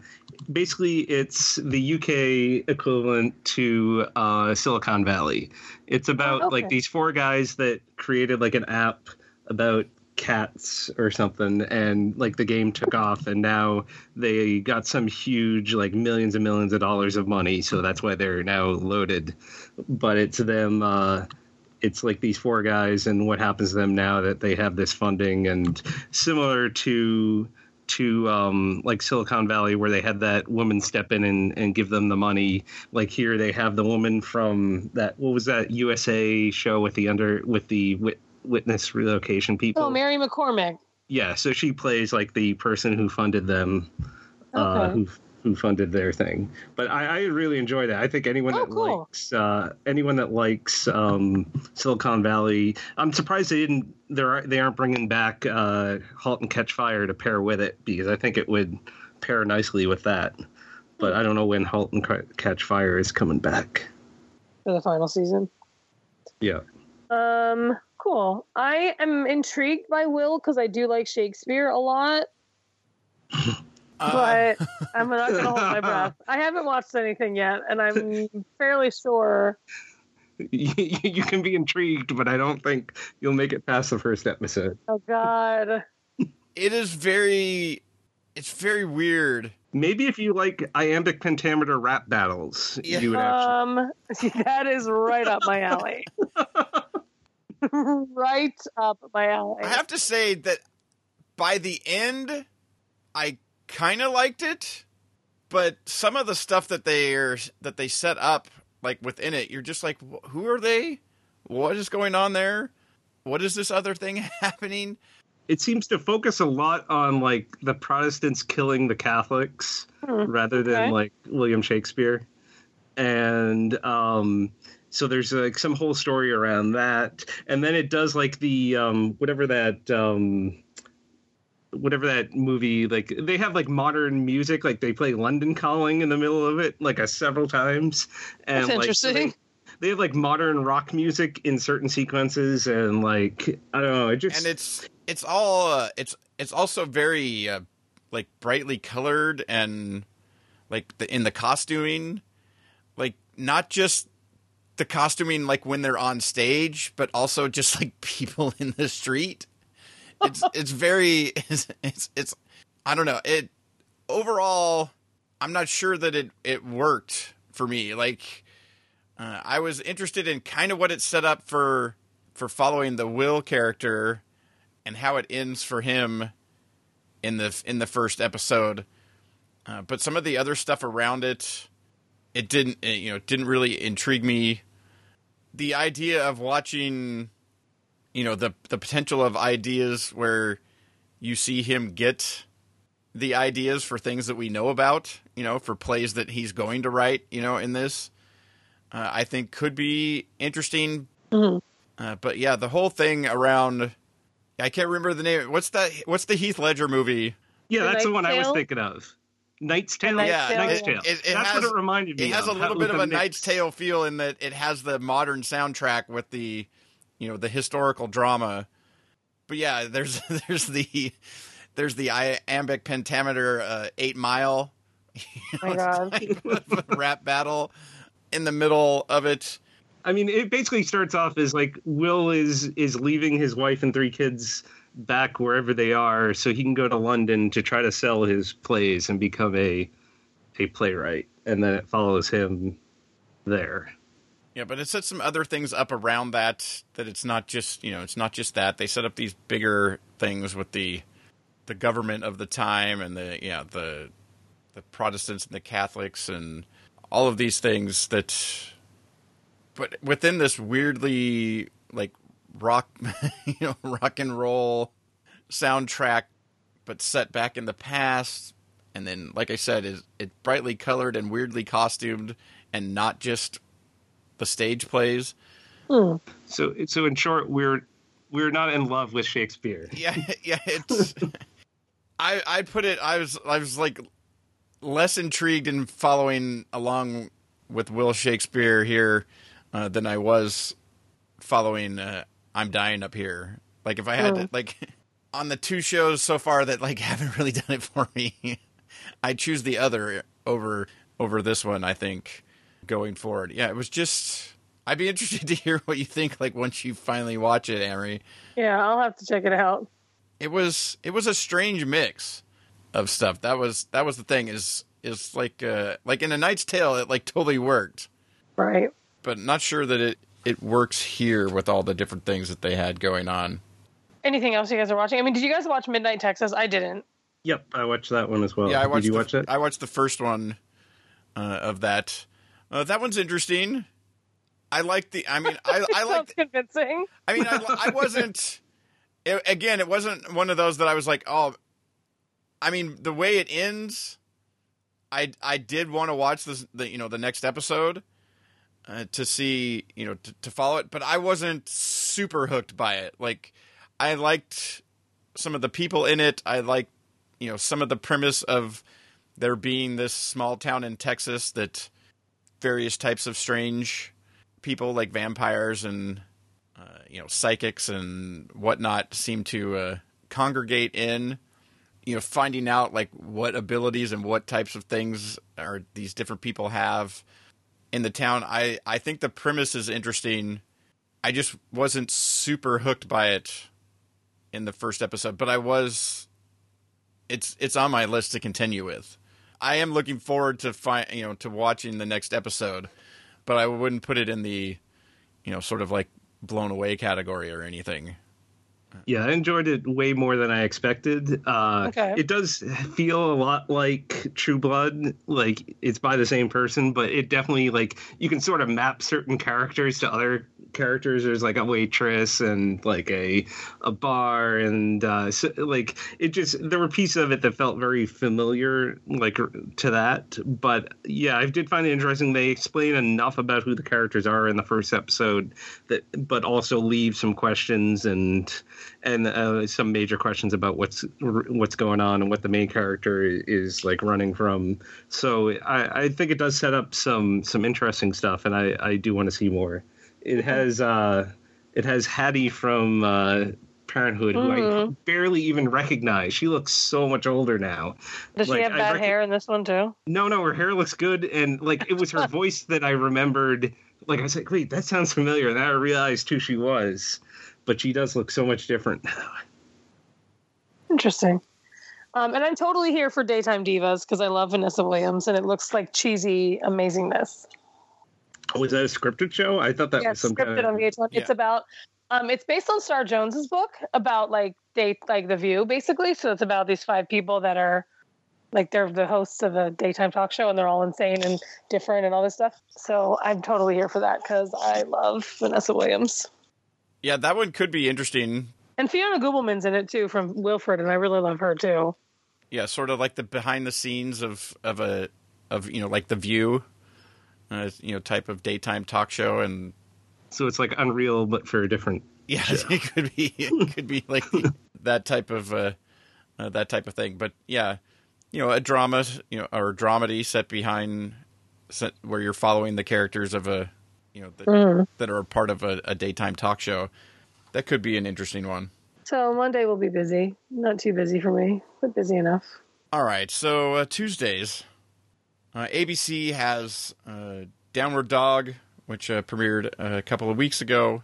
basically it's the UK equivalent to uh, Silicon Valley. It's about Oh, okay. like these four guys that created like an app about cats or something and like the game took off and now they got some huge like millions and millions of dollars of money so that's why they're now loaded but it's them uh it's like these four guys and what happens to them now that they have this funding and similar to to um, like Silicon Valley where they had that woman step in and, and give them the money. Like here they have the woman from that what was that USA show with the under with the wit, witness relocation people. Oh, Mary McCormack. yeah, so she plays like the person who funded them. uh, Okay. who who funded their thing. But I, I really enjoyed it. I think anyone Oh, that cool. likes uh, anyone that likes um, Silicon Valley, I'm surprised they didn't. They're they aren't bringing back uh, *Halt and Catch Fire* to pair with it because I think it would pair nicely with that. But I don't know when *Halt and Catch Fire* is coming back. for the final season. Yeah. Um, cool. I am intrigued by Will because I do like Shakespeare a lot, [laughs] but I'm not going to hold my [laughs] breath. I haven't watched anything yet, and I'm fairly sure. you can be intrigued, but I don't think you'll make it past the first episode. Oh God, it is very, it's very weird. Maybe if you like iambic pentameter rap battles, Yeah. you would actually. um, that is right up my alley. [laughs] right up my alley. I have to say that by the end, I kind of liked it, but some of the stuff that they are that they set up like within it, you're just like, who are they? What is going on there? What is this other thing [laughs] happening? it seems to focus a lot on like the Protestants killing the Catholics Hmm, rather than okay. like William Shakespeare. And um so there's like some whole story around that. And then it does like the um whatever that um whatever that movie like they have like modern music like they play London Calling in the middle of it like a several times and That's like so they- interesting. they have like modern rock music in certain sequences and like I don't know it just And it's it's all uh, it's it's also very uh, like brightly colored and like the, in the costuming, like not just the costuming like when they're on stage, but also just like [laughs] people in the street. It's it's very [laughs] it's, it's it's I don't know it overall. I'm not sure that it it worked for me. Like uh, I was interested in kind of what it set up for for following the Will character and how it ends for him in the in the first episode. Uh, but some of the other stuff around it, it didn't it, you know didn't really intrigue me. The idea of watching, you know, the the potential of ideas where you see him get the ideas for things that we know about, you know, for plays that he's going to write, you know, in this, uh, I think could be interesting. Mhm. Uh, but yeah, the whole thing around I can't remember the name. What's that? What's the Heath Ledger movie? Yeah, The that's the Knight's one I was thinking of. Knight's Tale. Knight's Yeah, Tale, Knight's. Tale. It- it that's has- what it reminded me. It has a little with bit of a mix. Knight's Tale feel in that it has the modern soundtrack with the, you know, the historical drama. But yeah, there's [laughs] there's the there's the iambic pentameter uh, eight mile [laughs] Oh my God. [laughs] rap battle in the middle of it. I mean, it basically starts off as like Will is is leaving his wife and three kids back wherever they are, so he can go to London to try to sell his plays and become a a playwright, and then it follows him there. Yeah, but it sets some other things up around that. That it's not just you know it's not just that they set up these bigger things with the the government of the time and the yeah the the Protestants and the Catholics and all of these things that. But within this weirdly like rock, [laughs] you know, rock and roll soundtrack, but set back in the past, and then like I said, is it brightly colored and weirdly costumed, and not just the stage plays. Hmm. So, so in short, we're we're not in love with Shakespeare. [laughs] Yeah, yeah. It's I I put it. I was I was like less intrigued in following along with Will Shakespeare here uh, than I was following uh, I'm Dying Up Here. Like if I had to, like on the two shows so far that like [laughs] haven't really done it for me, I choose the other over over this one. I think going forward. Yeah, it was just. I'd be interested [laughs] to hear what you think. Like once you finally watch it, Amrie Yeah, I'll have to check it out. it was it was a strange mix of stuff. That was that was the thing is is like uh like in a Knight's Tale it like totally worked, Right. but not sure that it it works here with all the different things that they had going on. Anything else you guys are watching? I mean, did you guys watch Midnight Texas? I didn't. Yep, I watched that one as well. yeah, I watched Did you the, watch that? I watched the first one uh, of that. Uh, that one's interesting. I like the. I mean, I I [laughs] like. convincing. I mean, I, I wasn't. [laughs] It, again, it wasn't one of those that I was like, oh. I mean, the way it ends, I I did want to watch this the you know the next episode uh, to see you know to, to follow it, but I wasn't super hooked by it. Like I liked some of the people in it. I liked you know some of the premise of there being this small town in Texas that various types of strange people like vampires and uh, you know psychics and whatnot seem to uh, congregate in you know finding out like what abilities and what types of things are these different people have in the town. I i think the premise is interesting. I just wasn't super hooked by it in the first episode but i was it's it's on my list to continue with i am looking forward to find you know to watching the next episode but i wouldn't put it in the you know sort of like blown away category or anything yeah, I enjoyed it way more than I expected. Uh, Okay. It does feel a lot like True Blood, like it's by the same person, but it definitely like you can sort of map certain characters to other characters. There's like a waitress and like a a bar, and uh, so, like it just there were pieces of it that felt very familiar, like to that. But yeah, I did find it interesting. They explain enough about who the characters are in the first episode that, but also leave some questions and and uh, some major questions about what's what's going on and what the main character is like running from. So I, I think it does set up some some interesting stuff, and I, I do want to see more. It has uh, it has Hattie from uh, Parenthood, who I Mhm. barely even recognize. She looks so much older now. Does Like, she have bad rec- hair in this one too? No, no, her hair looks good, and like it was her [laughs] voice that I remembered. Like I was like, wait, that sounds familiar, and then I realized who she was. But she does look so much different. Now. Interesting. Um, and I'm totally here for daytime divas because I love Vanessa Williams and it looks like cheesy amazingness. Was that a scripted show? I thought that yeah, was some scripted kind of. on VH1. It's about. Um, it's based on Star Jones's book about like date like The View, basically. So it's about these five people that are like they're the hosts of a daytime talk show and they're all insane and different and all this stuff. So I'm totally here for that because I love Vanessa Williams. yeah that one could be interesting And Fiona Gubelmann's in it too from Wilfred, and I really love her too. yeah, sort of like the behind the scenes of of a of you know like the View, uh, you know type of daytime talk show, and So it's like Unreal, but for a different. yeah, [laughs] it could be it could be like [laughs] that type of uh, uh, that type of thing. But yeah, you know, a drama, you know, or dramedy set behind set where you're following the characters of a you know that, that are a part of a, a daytime talk show. That could be an interesting one. So Monday will be busy. Not too busy for me, but busy enough. All right, so uh, Tuesdays, uh, ABC has uh, Downward Dog, which uh, premiered a couple of weeks ago,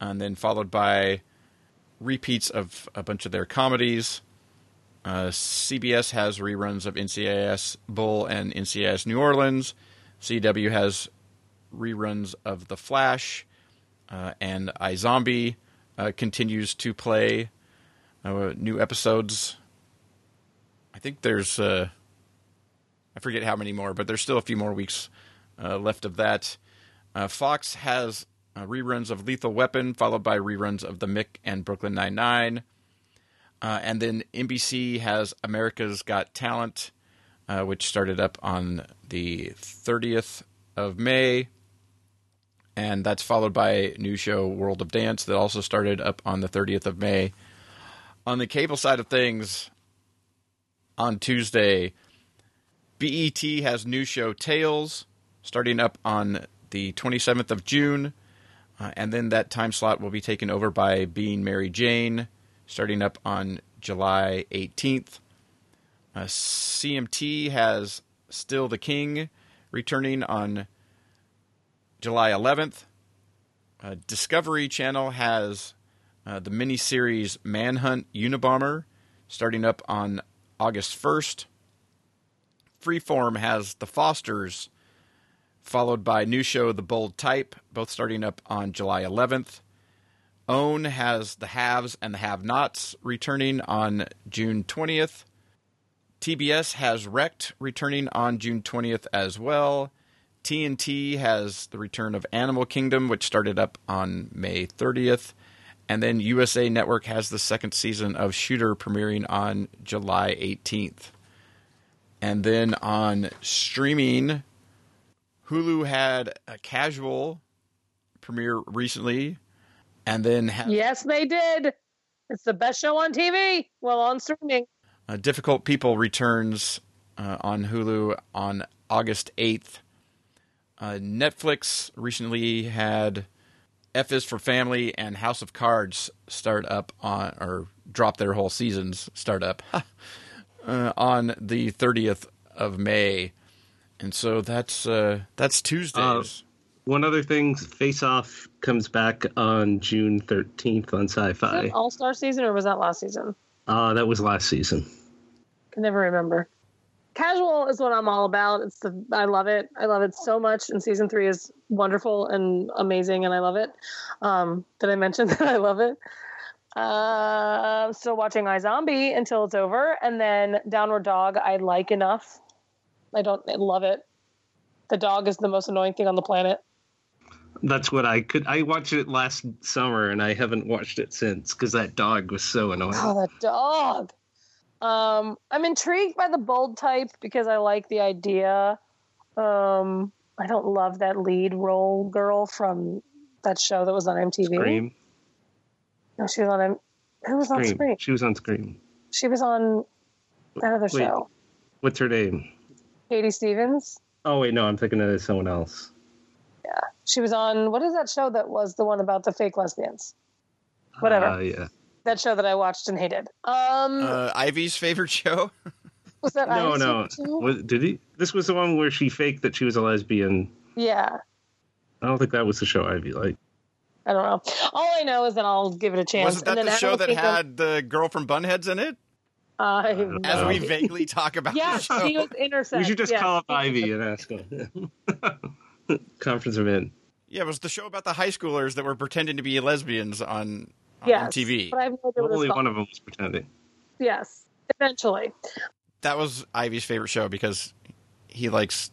and then followed by repeats of a bunch of their comedies. Uh, CBS has reruns of NCIS Bull and NCIS New Orleans. CW has reruns of The Flash, uh, and iZombie uh, continues to play uh, new episodes I think there's uh, I forget how many more, but there's still a few more weeks uh, left of that. Uh, Fox has uh, reruns of Lethal Weapon, followed by reruns of The Mick and Brooklyn Nine Nine, uh, and then NBC has America's Got Talent, uh, which started up on the 30th of May, and that's followed by a new show World of Dance that also started up on the 30th of May. On the cable side of things, on Tuesday. BET has new show Tales starting up on the 27th of June, uh, and then that time slot will be taken over by Being Mary Jane starting up on July 18th. Uh, CMT has Still the King returning on July 11th. Uh, Discovery Channel has uh, the miniseries Manhunt Unabomber starting up on August 1st. Freeform has The Fosters, followed by new show The Bold Type, both starting up on July 11th. Own has The Haves and the Have Nots returning on June 20th. TBS has Wrecked returning on June 20th as well. TNT has the return of Animal Kingdom, which started up on May 30th. And then USA Network has the second season of Shooter premiering on July 18th. And then on streaming, Hulu had a casual premiere recently, and then Yes, they did. It's the best show on TV. Well, on streaming. uh, Difficult People returns uh, on Hulu on August 8th. Uh, Netflix recently had F is for Family and House of Cards start up on, or drop their whole seasons start up [laughs] uh, on the 30th of May. And so that's uh, that's Tuesdays. One other thing, Face Off comes back on June 13th on Sci Fi. All Star season or was that last season? Uh, that was last season. Can never remember. Casual is what I'm all about. It's the I love it. I love it so much. And season three is wonderful and amazing, and I love it. Um, did I mention [laughs] that I love it? Uh, I'm still watching iZombie until it's over, and then Downward Dog. I like enough. I don't I love it. The dog is the most annoying thing on the planet. That's what I could. I watched it last summer and I haven't watched it since because that dog was so annoying. Oh, that dog. Um, I'm intrigued by the bold type because I like the idea. Um, I don't love that lead role girl from that show that was on MTV. Scream. No, she was on. M- Who was on Scream. Scream? She was on Scream. She was on that other Wait. show. What's her name? Katie Stevens. Oh wait, no, I'm thinking of someone else. Yeah, she was on what is that show that was the one about the fake lesbians? Whatever. Uh, yeah. That show that I watched and hated. Um, Uh, Ivy's favorite show. [laughs] was that No, Ivy's no. Was, did he? This was the one where she faked that she was a lesbian. Yeah. I don't think that was the show Ivy liked. I don't know. All I know is that I'll give it a chance. Wasn't that and then the show Animal that Kingdom- had the girl from Bunheads in it? I have no As we vaguely talk about Yeah, the show. she was intersex. we should just yeah. call up Ivy and ask him. [laughs] Conference event. Yeah, it was the show about the high schoolers that were pretending to be lesbians on, on Yes, MTV. But I have no idea Only one of them was pretending. Yes, eventually. That was Ivy's favorite show because he likes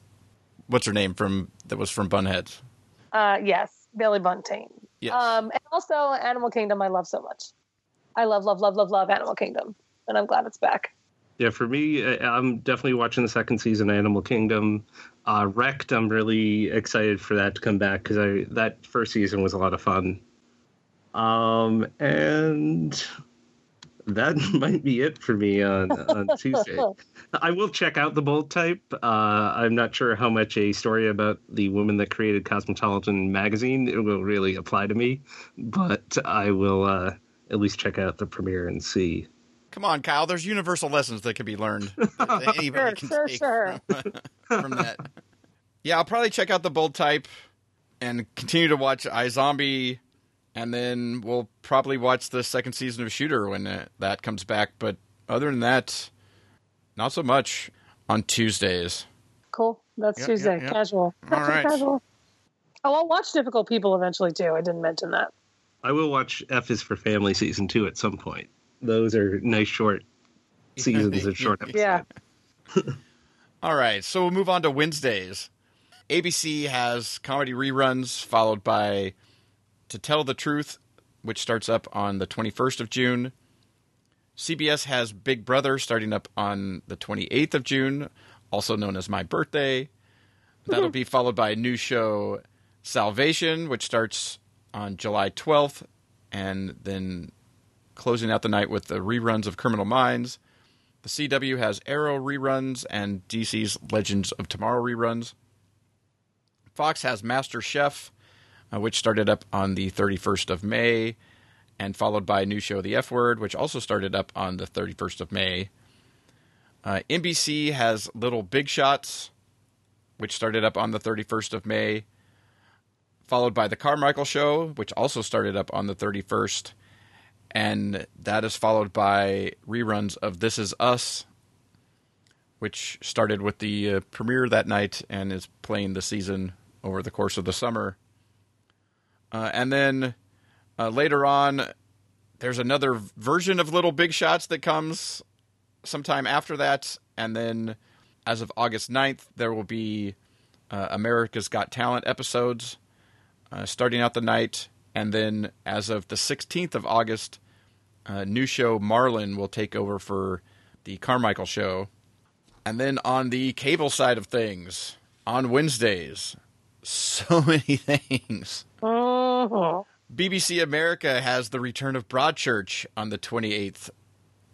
what's her name from that was from Bunheads. Uh, yes, Bailey Buntain. Yes. Um, and also Animal Kingdom. I love so much. I love, love, love, love, love Animal Kingdom, and I'm glad it's back. Yeah, for me, I'm definitely watching the second season of Animal Kingdom. Uh, Wrecked, I'm really excited for that to come back because I that first season was a lot of fun. Um, and that [laughs] might be it for me on on Tuesday. I will check out the bold type. Uh, I'm not sure how much a story about the woman that created Cosmopolitan magazine it will really apply to me, but I will uh, at least check out the premiere and see. Come on, Kyle. There's universal lessons that can be learned. [laughs] That anybody can Sure, take sure, From, from that. Yeah, I'll probably check out the bold type and continue to watch iZombie, and then we'll probably watch the second season of Shooter when uh, that comes back. But other than that, not so much on Tuesdays. Cool. That's Yep, Tuesday. yep, yep. Casual. All That's right. Casual. Oh, I'll watch Difficult People eventually too. I didn't mention that. I will watch F is for Family season two at some point. Those are nice short [laughs] seasons of short episodes. [laughs] Yeah. [laughs] All right, so we'll move on to Wednesdays. ABC has comedy reruns followed by To Tell the Truth, which starts up on the 21st of June. CBS has Big Brother starting up on the 28th of June, also known as my birthday. That'll mm-hmm. be followed by a new show, Salvation, which starts on July 12th, and then closing out the night with the reruns of Criminal Minds. The CW has Arrow reruns and DC's Legends of Tomorrow reruns. Fox has Master Chef, uh, which started up on the 31st of May, and followed by a new show, The F Word, which also started up on the 31st of May. Uh, NBC has Little Big Shots, which started up on the 31st of May, followed by The Carmichael Show, which also started up on the 31st and that is followed by reruns of This Is Us, which started with the uh, premiere that night and is playing the season over the course of the summer. Uh, and then uh, later on, there's another version of Little Big Shots that comes sometime after that. And then as of August 9th, there will be uh, America's Got Talent episodes uh, starting out the night. And then as of the 16th of August, uh, new show Marlon will take over for the Carmichael show. And then on the cable side of things, on Wednesdays, so [laughs] many things. Mhm. BBC America has the return of Broadchurch on the 28th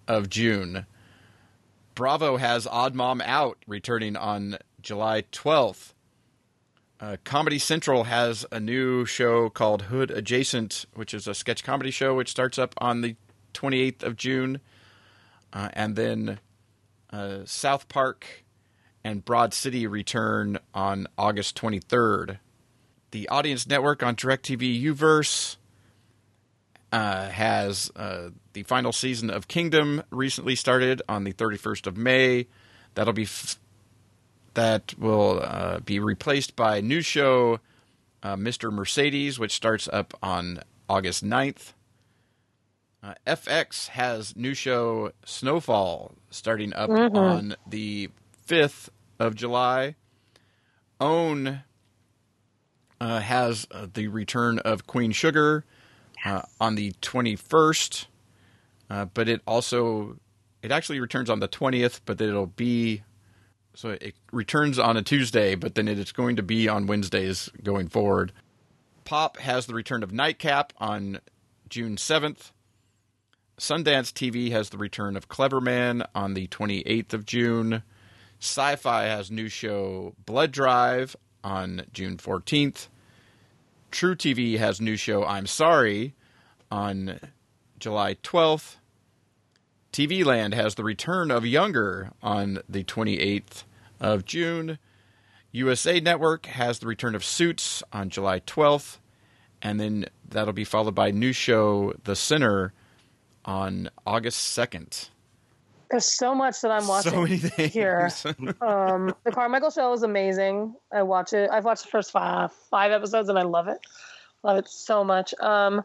of June. Bravo has Odd Mom Out returning on July 12th. Uh, comedy Central has a new show called Hood Adjacent, which is a sketch comedy show, which starts up on the 28th of June. Uh, and then uh, South Park and Broad City return on August 23rd. The Audience Network on DirecTV Uverse uh, has uh, the final season of Kingdom recently started on the 31st of May. That'll be f- that will uh, be replaced by a new show, uh, Mr. Mercedes, which starts up on August 9th. Uh, FX has new show Snowfall starting up on the 5th of July. Own uh, has uh, the return of Queen Sugar uh, on the 21st, uh, but it also it actually returns on the 20th, but it'll be so it returns on a Tuesday, but then it's going to be on Wednesdays going forward. Pop has the return of Nightcap on June 7th. Sundance TV has the return of Cleverman on the 28th of June. Sci Fi has new show Blood Drive on June 14th. truTV has new show I'm Sorry on July 12th. TV Land has the return of Younger on the 28th of June. USA Network has the return of Suits on July 12th. And then that'll be followed by new show The Sinner on August 2nd. There's so much that I'm watching So many things. here. [laughs] Um, the Carmichael Show is amazing. I watch it. I've watched the first five, five episodes and I love it. Love it so much. Um,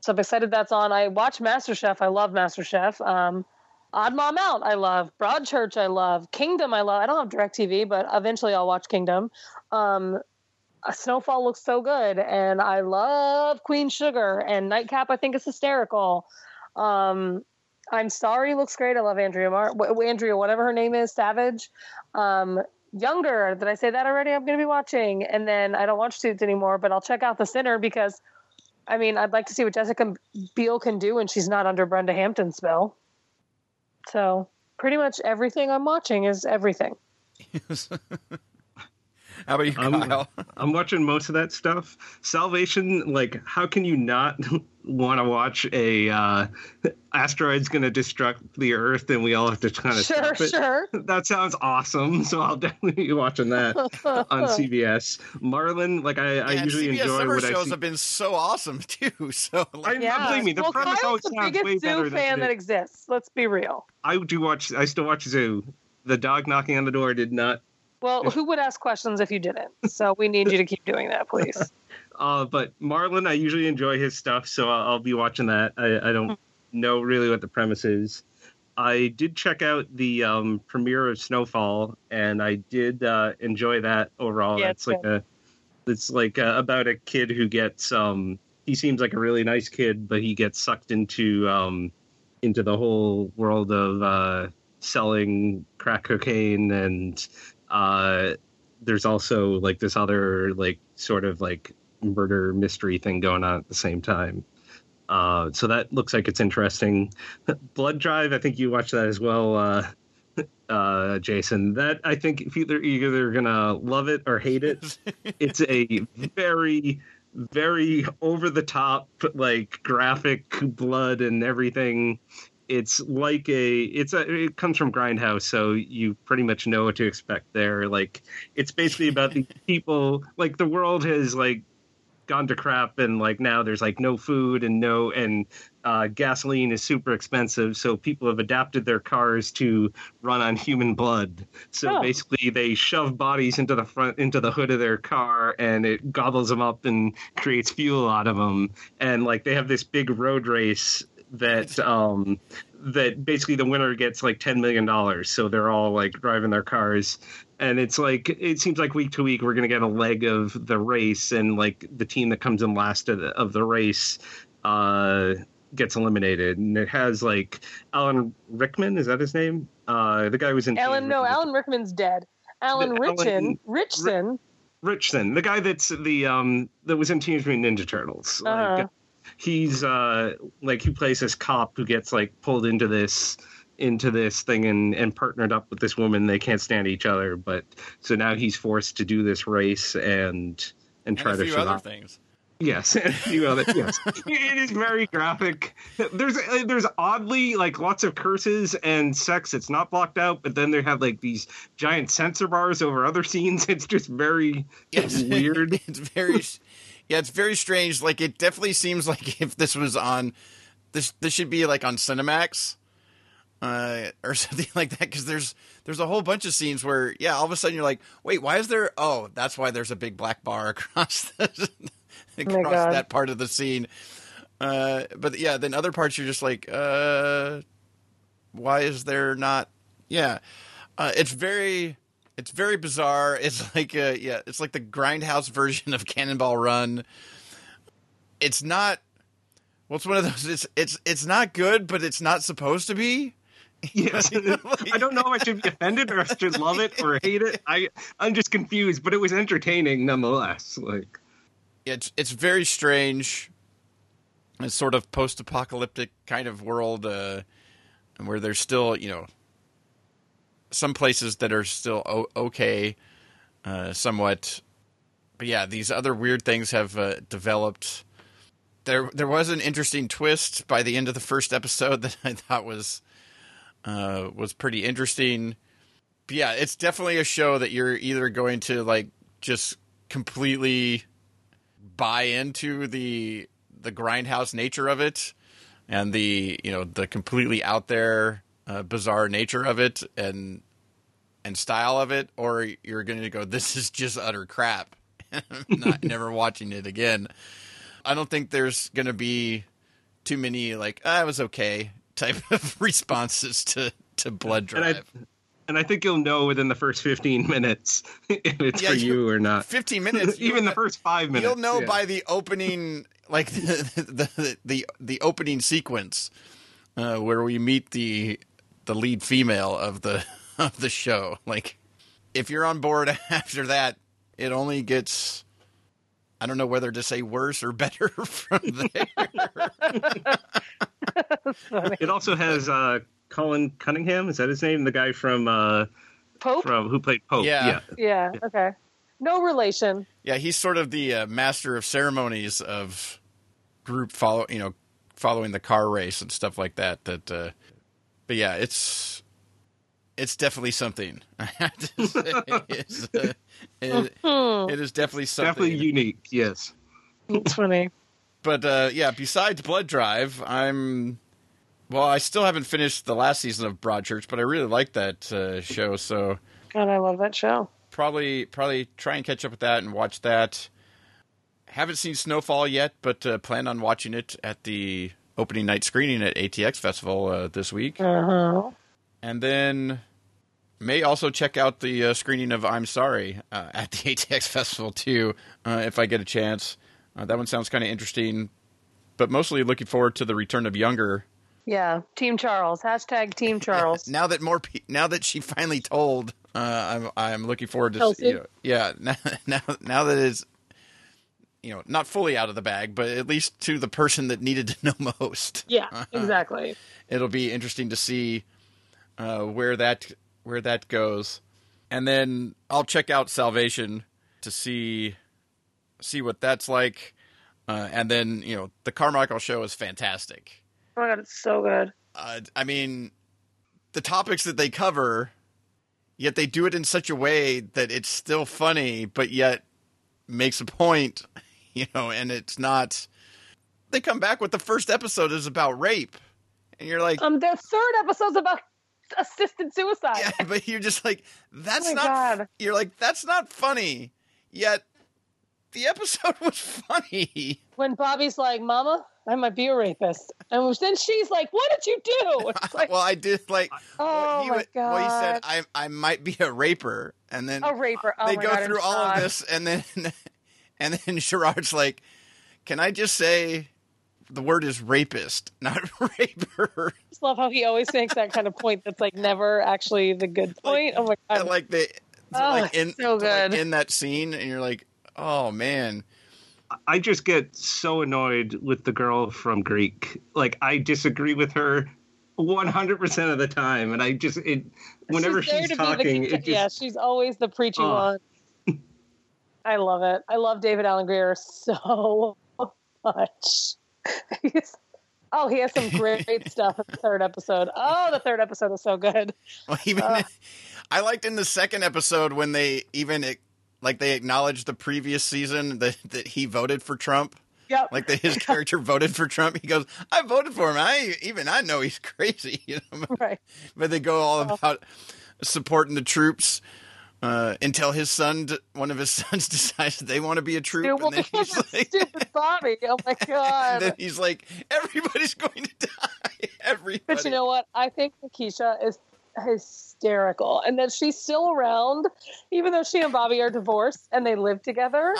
so I'm excited that's on. I watch MasterChef. I love MasterChef. Um, Odd Mom Out. I love Broadchurch. I love Kingdom. I love. I don't have DirecTV, but eventually I'll watch Kingdom. Um, uh, Snowfall looks so good, and I love Queen Sugar and Nightcap. I think is hysterical. Um, I'm sorry looks great. I love Andrea Mar- Andrea, whatever her name is, Savage. Um, Younger, did I say that already? I'm going to be watching, and then I don't watch Suits anymore, but I'll check out The Sinner because, I mean, I'd like to see what Jessica Biel can do when she's not under Brenda Hampton's spell. So pretty much everything I'm watching is everything. [laughs] How about you, I'm- [laughs] I'm watching most of that stuff. Salvation, like, how can you not [laughs] want to watch a uh, asteroid's going to destruct the Earth and we all have to kind of Sure, stop it? sure. [laughs] That sounds awesome. So I'll definitely be watching that on CBS. Marlon, like I, I Man, usually CBS enjoy summer what I shows see. have been so awesome too. So I, like, Yeah. believe me, the well, premise Kyle's always the sounds way biggest better Zoo than fan it that is. exists. Let's be real. I do watch. I still watch Zoo. The dog knocking on the door did not. Well, who would ask questions if you didn't? So we need you to keep doing that, please. [laughs] Uh, but Marlon, I usually enjoy his stuff, so I'll, I'll be watching that. I, I don't know really what the premise is. I did check out the um, premiere of Snowfall, and I did uh, enjoy that overall. Yeah, like a, it's like uh about a kid who gets. Um, he seems like a really nice kid, but he gets sucked into um, into the whole world of uh, selling crack cocaine, and uh, there's also like this other like sort of like murder mystery thing going on at the same time. Uh, so that looks like it's interesting. [laughs] Blood Drive, I think you watched that as well, uh, [laughs] uh, Jason. That I think if either you're either gonna love it or hate it. [laughs] it's a very, very over the top, like graphic blood and everything. It's like a it's a it comes from Grindhouse, so you pretty much know what to expect there. Like it's basically about the [laughs] people like the world has like gone to crap and like now there's like no food and no and uh, gasoline is super expensive so people have adapted their cars to run on human blood so Oh. basically they shove bodies into the front into the hood of their car and it gobbles them up and creates fuel out of them and like they have this big road race that um that basically the winner gets like 10 million dollars so they're all like driving their cars and it's like it seems like week to week we're going to get a leg of the race and like the team that comes in last of the, of the race uh gets eliminated and it has like alan rickman is that his name Uh, the guy was in Alan, no, Alan Rickman's dead. Alan The- Richin, Alan- Ritchson. Ritchson, the guy that's the um that was in Teenage Mutant Ninja Turtles. Uh-huh. Like, he's uh like he plays this cop who gets like pulled into this into this thing and and partnered up with this woman. They can't stand each other, but so now he's forced to do this race and and try and a to few other survive. things. Yes, and [laughs] a few other yes. [laughs] it is very graphic. There's uh, there's oddly like lots of curses and sex. It's not blocked out, but then they have like these giant censor bars over other scenes. [laughs] It's just very It's weird. it's very, yeah, it's very strange. Like it definitely seems [laughs] like if this was on, this this should be like on Cinemax, uh, or [laughs] something like that. Because there's there's a whole bunch of scenes where yeah, all of a sudden you're like, wait, why is there? Oh, that's why there's a big black bar [laughs] across the, across that part of the scene. Uh, but yeah, then other parts you're just like, uh, why is there not? Yeah, uh, it's very, it's very bizarre. It's [laughs] like, uh, yeah, it's like the grindhouse [laughs] version of Cannonball Run. It's not. Well, it's one of those. It's it's it's not good, but it's not supposed to be. [laughs] Yes, I don't know if I should be offended or I should love it or hate it. I I'm just confused, but it was entertaining nonetheless. Like It's it's very strange. It's sort of post-apocalyptic kind of world, uh, where there's still you know some places that are still o- okay, uh, somewhat. But yeah, these other weird things have uh, developed. There there was an interesting twist by the end of the first episode [laughs] that I thought was uh, was pretty interesting. But yeah, it's definitely a show that you're either going to like just completely buy into the the grindhouse nature of it and the you know the completely out there uh, bizarre nature of it and and style of it or you're going to go this is just utter crap [laughs] not never [laughs] watching it again i don't think there's going to be too many like ah, it was okay [laughs] type of responses to to blood And I- drive and I think you'll know within the first 15 minutes if it's Yeah, for you- you or not. 15 minutes Even the first five minutes. You'll know yeah. by the opening, like the the the, the opening sequence, uh, where we meet the the lead female of the [laughs] of the show. Like, if you're on board [laughs] after that, it only gets. I don't know whether to say worse or [laughs] better from there. It also has uh, Colin Cunningham. Is that his name? The guy from uh, Pope? from who played Pope. Yeah. yeah, okay. No relation. yeah, he's sort of the uh, master of ceremonies of group follow, you know, following the car race and stuff like that. That, uh, but yeah, it's it's definitely something. [laughs] I have to [laughs] say. It's, uh, it, it is definitely something. Definitely unique. Yes. It's funny. but uh, yeah, besides Blood Drive, I'm well. I still haven't finished the last season of Broadchurch, but I really like that uh, show. So God, I love that show. probably probably try and catch up with that and watch that. Haven't seen Snowfall yet, but uh, plan on watching it at the opening night screening at ATX Festival uh, this week, Uh huh. and then may also check out the uh, screening of I'm Sorry uh, at the [laughs] ATX Festival too, uh, if I get a chance. Uh, that one sounds kind of interesting, but mostly looking forward to the return of Younger. Yeah, Team Charles. Hashtag Team [laughs] Charles. Now that more, pe- now that she finally told, uh, I'm I'm looking forward to you know, yeah [laughs] now, now now that it's you know not fully out of the bag, but at least to the person that needed to [laughs] know most. yeah, [laughs] exactly. It'll be interesting to see uh, where that where that goes, and then I'll check out Salvation to see see what that's like, uh, and then you know the Carmichael show is fantastic. Oh my god, it's so good. uh, I mean, the topics that they cover, yet they do it in such a way that it's still funny, but yet makes a point, [laughs] [laughs] you know, and it's not. They come back with the first episode is about rape, and you're like, Um, their third episode's about assisted suicide. yeah, but you're just like, that's Oh not. God. You're like, that's not funny. Yet the episode [laughs] was funny. When Bobby's like, "Mama, I might be a rapist," and then she's like, "What did you do?" It's like, [laughs] well, I did like. oh he, my god. Well, he said, I I might be a raper, and then a raper. Oh they go God, I'm through all of this and then and then [laughs] Gerard's like, "Can I just say the word is rapist, not [laughs] raper. just love how he always makes that kind of point that's like never actually the good point. oh my god! like they Oh, like in so like good. in that scene, and you're like, oh man. I just get so annoyed with the girl from Greek. Like I disagree with her 100% of the time and I just it whenever there she's, to be the talking it just yeah, she's always the preaching Oh. one. I love it. I love David Alan Grier so [laughs] much. He's, oh, he has some great [laughs] stuff in the third episode. Oh, the third episode is so good. Well, even Uh. [laughs] I liked in the second episode when they even like they acknowledged the previous season that that he voted for Trump. Yep. Like that his character voted for Trump. He goes, "I voted for him. I even I know he's crazy." You know? right. But they go all about supporting the troops uh, until his son, one of his [laughs] sons, [laughs] decides they want to be a troop, Dude, well, and then he's [laughs] like, stupid Bobby. Oh my god. and then he's like, everybody's going to die. Everybody. But you know what? I think Keisha is hysterical, and that she's still around, even though she and Bobby are divorced and they live together.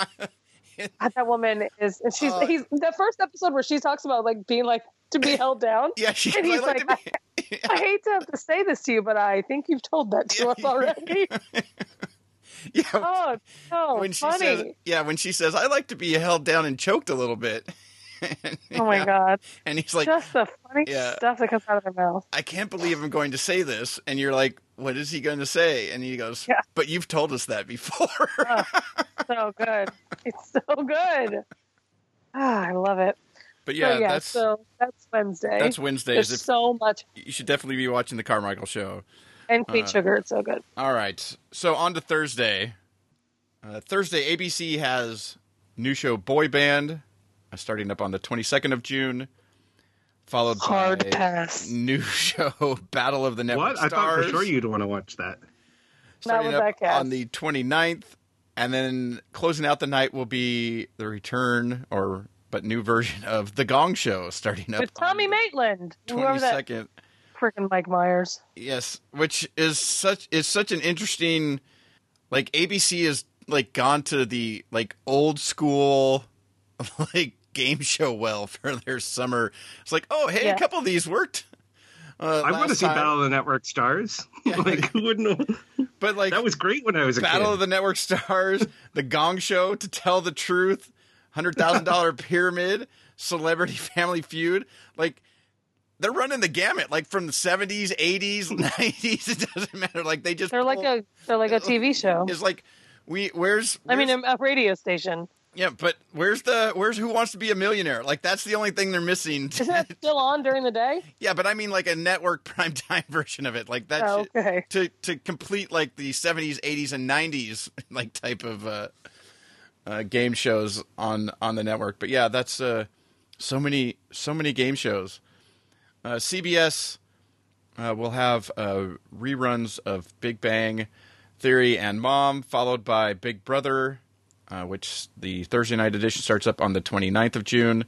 That woman is. And she's. Oh. he's the first episode where she talks about like being like to be held down. [laughs] yeah, she. And he's like like, to be- [laughs] I hate to have to say this to you, but I think you've told that to us already. [laughs] yeah. Oh, no, when she funny. says, yeah, when she says, "I like to be held down and choked a little bit," oh my god, and he's like, just the funny Yeah. stuff that comes out of their mouth. "I can't believe I'm going to say this," and you're like, "What is he going to say?" And he goes, Yeah. "But you've told us that before." Oh, so good. It's so good. Ah, I love it. But Yeah, yeah, so, yeah, that's so that's Wednesday. that's Wednesdays. There's If, so much you should definitely be watching the Carmichael show. and Queen Uh, Sugar. It's so good. All right. So on to Thursday. Uh, Thursday, ABC has new show Boy Band, uh, starting up on the 22nd of June, followed Hard by pass. new [laughs] show Battle of the Network what? I thought for sure you'd want to watch that. starting with up that cast. on the 29th, and then closing out the night will be the return or but new version of The Gong Show, starting up With Tommy Maitland. the Whoever that 22nd. freaking Mike Myers. Yes, which is such is such an interesting like ABC has like gone to the like old school [laughs] like game show well for their summer. It's like, oh hey, Yeah. a couple of these worked. Uh, I want to last see time. Battle of the Network Stars. [laughs] like who wouldn't have, but like That was great when I was a Battle kid. of the Network Stars, [laughs] The Gong Show, To Tell the Truth, Hundred Thousand Dollar Pyramid, Celebrity [laughs] Family Feud, like. They're running the gamut, like from the seventies, eighties, [laughs] nineties. It doesn't matter. Like they just They're like a they're like a TV [laughs] show. is like we where's, I mean, where's- a, radio station. yeah but where's the where's who wants to be a millionaire like that's the only thing they're missing Isn't that still on during the day? yeah but i mean like a network primetime version of it like that Oh, shit- okay. to to complete like the 70s 80s and 90s like type of uh, uh game shows on on the network but yeah that's uh so many so many game shows uh cbs uh, will have uh, reruns of Big Bang Theory and Mom, followed by Big Brother, uh, which the Thursday night edition starts up on the 29th of June.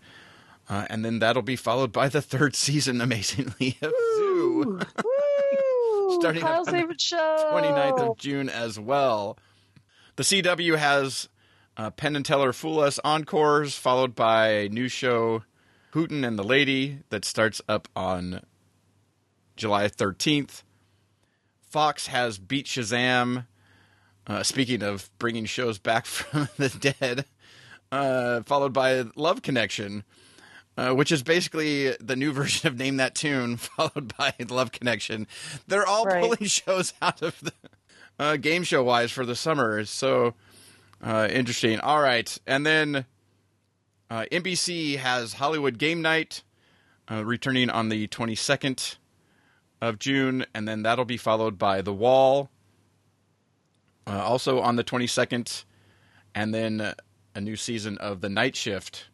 Uh, and then that'll be followed by the third season, [laughs] amazingly, of Zoo, Woo! [laughs] Starting up Kyle's on the favorite show. 29th of June as well. The CW has uh, Penn and Teller Fool Us Encores, followed by a new show, Hooten and the Lady, that starts up on July 13th. Fox has Beat Shazam. Uh, speaking of bringing shows back [laughs] from the dead, uh, followed by Love Connection, uh, which is basically the new [laughs] version of Name That Tune, [laughs] followed by Love Connection. They're all Right. pulling shows out of the uh, game show wise for the summer. So uh, interesting. All right, and then uh, NBC has Hollywood Game Night uh, returning on the 22nd of June, and then that'll be followed by The Wall, uh, also on the 22nd, and then uh, a new season of The Night Shift.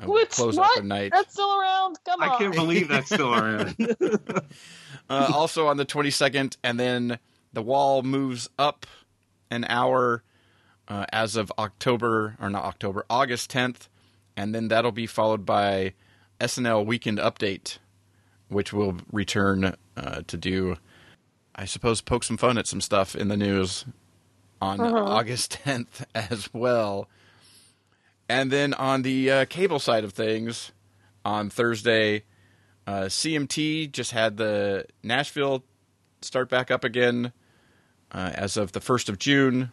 Uh, will Which close what? out the night. That's still around. Come on. I can't believe that's still around. [laughs] uh, also on the 22nd, and then The Wall moves up an hour uh, as of October, or not October, August 10th, and then that'll be followed by SNL Weekend Update, which will return uh, to do, I suppose, poke some fun at some stuff in the news on August [laughs] 10th as well. And then on the uh, cable side of things, on Thursday. Uh, CMT just had the Nashville start back up again uh, as of the 1st of June.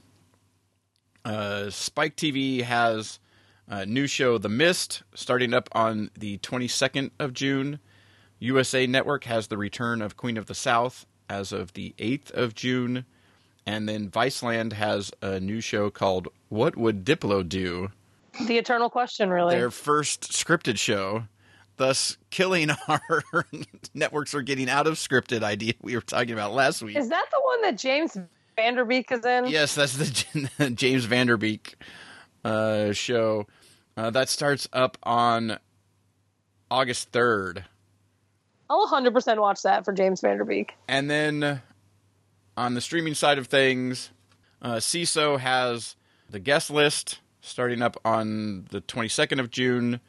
Uh, Spike TV has a new show, The Mist, starting up on the 22nd of June. USA Network has the return of Queen of the South as of the 8th of June. And then Viceland has a new show called What Would Diplo Do? The eternal question, really. Their first scripted show, thus killing [laughs] our networks are getting out of scripted idea we were talking about last week. Is that the one that James Van Der Beek is in? Yes, that's the [laughs] James Van Der Beek uh, show. Uh, that starts up on August 3rd. I'll 100% watch that for James Van Der Beek. And then on the streaming side of things, uh, Seeso has the guest list starting up on the 22nd of June.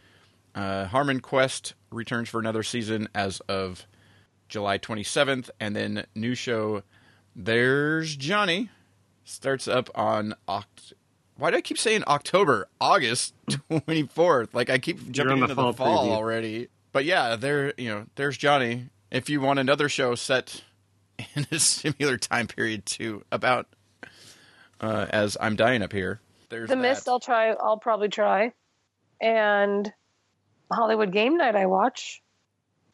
Uh, HarmonQuest returns for another season as of July 27th. And then new show, There's Johnny, starts up on Oct. Why do I keep saying October? August [laughs] 24th. Like I keep jumping the into the fall fall preview. already. But yeah, there you know, there's Johnny. If you want another show set [laughs] in a similar time period to about uh, as I'm dying up here. There's The that. Mist, I'll try. I'll probably try. And Hollywood Game Night, I watch.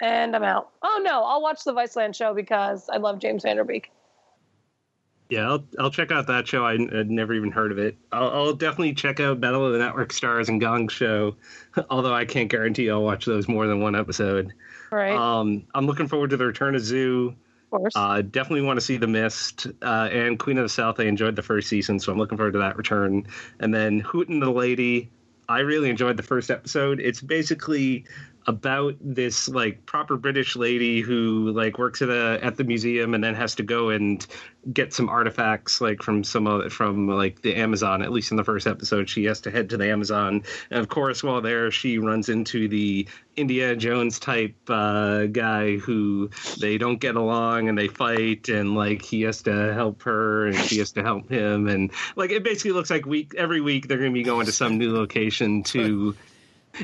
And I'm out. Oh no, I'll watch the Viceland show because I love James Van Der Beek. Yeah, I'll I'll check out that show. I, would never even heard of it. I'll, I'll definitely check out Battle of the Network Stars and Gong Show, [laughs] although I can't guarantee I'll watch those more than one episode. Right, Um, I'm looking forward to the return of Zoo. of course. Uh, definitely want to see The Mist uh, and Queen of the South. I enjoyed the first season, so I'm looking forward to that return. And then Hooten and the Lady. I really enjoyed the first episode. It's basically about this like proper British lady who like works at a at the museum and then has to go and get some artifacts like from some of from like the Amazon. At least in the first episode, she has to head to the Amazon, and of course, while there, she runs into the Indiana Jones type uh, guy who they don't get along and they fight, and like he has to help her and she has to help him, and like it basically looks like week every week they're going to be going to some new location to. [laughs]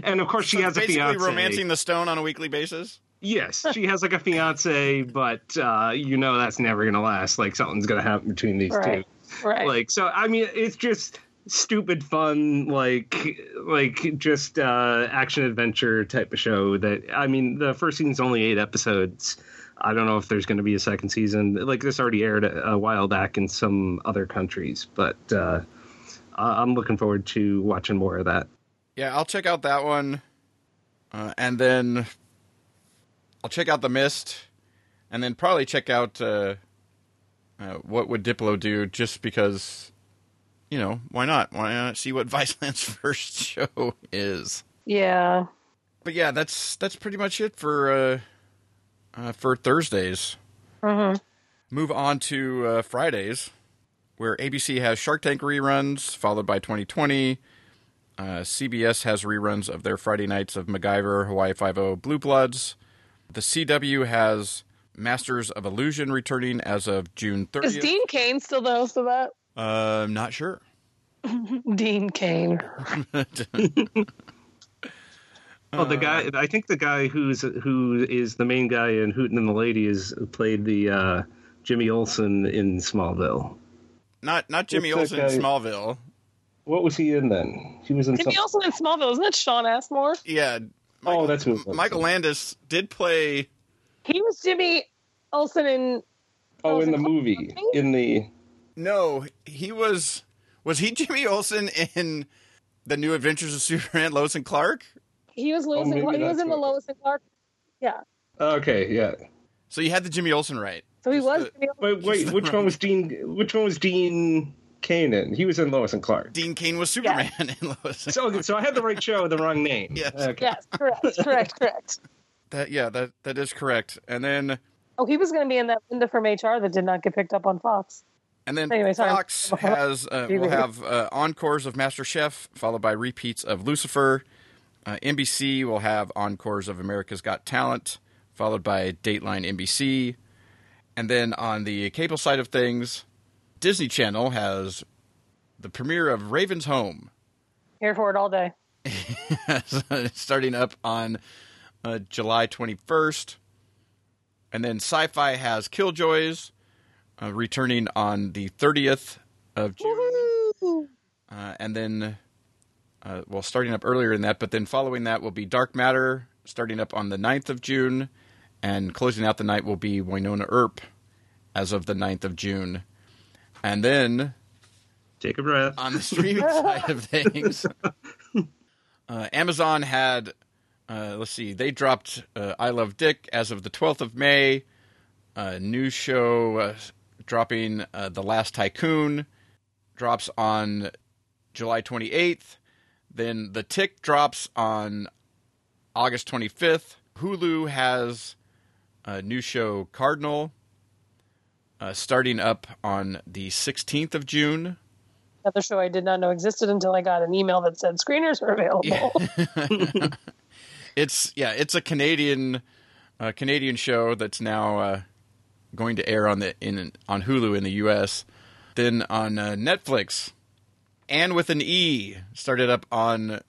And of course, she So has a basically fiance. romancing the stone on a weekly basis. Yes, she has like a fiance, but uh, you know that's never gonna last. Like something's gonna happen between these Right. two. right. Like so, I mean, it's just stupid fun, like like just uh, action adventure type of show. That I mean, the first season's only eight episodes. I don't know if there's going to be a second season. Like this already aired a, a while back in some other countries, but uh, I- I'm looking forward to watching more of that. Yeah, I'll check out that one, uh, and then I'll check out the Mist, and then probably check out uh, uh, what would Diplo do, just because, you know, why not? Why not see what [laughs] Viceland's first show is? yeah. But yeah, that's that's pretty much it for uh, uh, for Thursdays. hmm Move on to uh, Fridays, where ABC has Shark Tank reruns, followed by 2020. Uh, CBS has reruns of their Friday nights of MacGyver, Hawaii Five-O, Blue Bloods. The CW has Masters of Illusion returning as of June Is Dean Cain still the host of that? uh, I'm not sure. [laughs] Dean Cain. [laughs] Oh, the guy. I think the guy who's who is the main guy in Hooten and the Lady is played the uh, Jimmy Olsen in Smallville. not not Jimmy What's Olsen in? Smallville. What was he in then? He was in. Jimmy some- Olsen in Smallville, isn't that Shawn Ashmore? Yeah. Oh, that's who it was. Michael Landes did play. He was Jimmy Olsen in. oh, oh in the movie, Clock, in the. No, he was. Was he Jimmy Olsen in the New Adventures of Superman, Lois and Clark? He was oh, Lois. Oh, and Clark. He was in the Lois and Clark. Yeah. Okay, yeah. So you had the Jimmy Olsen right. So he was. the- Jimmy Olsen. Wait, wait. Which one was Dean? Which one was Dean Cain in? He was in Lois and Clark. Dean Cain was Superman in Lois. And So, okay, so I had the right show, the wrong name. Yes. Okay. Yes, correct, correct, correct. That yeah, that that is correct. And then Oh, he was going to be in that Linda from HR that did not get picked up on Fox. and then Anyway, sorry. Fox has uh, will have uh, encores of Master Chef, followed by repeats of Lucifer. Uh, NBC will have encores of America's Got Talent followed by Dateline NBC. And then on the cable side of things, Disney Channel has the premiere of Raven's Home Here for it all day. [laughs] starting up on uh, July 21st. And then Syfy has Killjoys uh, returning on the 30th of June. Uh, and then, uh, well, starting up earlier in that, but then following that will be Dark Matter starting up on the 9th of June. And closing out the night will be Wynonna Earp as of the 9th of June. And then Take a breath. on the streaming [laughs] side of things, uh, Amazon had, uh, let's see, they dropped uh, I Love Dick as of the 12th of May. A new show uh, dropping uh, The Last Tycoon drops on July 28th. Then The Tick drops on August 25th. Hulu has a new show Cardinal uh, starting up on the 16th of June. Another show I did not know existed until I got an email that said screeners are available. [laughs] It's yeah, it's a Canadian uh, Canadian show that's now uh, going to air on the in on Hulu in the U.S. Then on uh, Netflix, and with an E started up on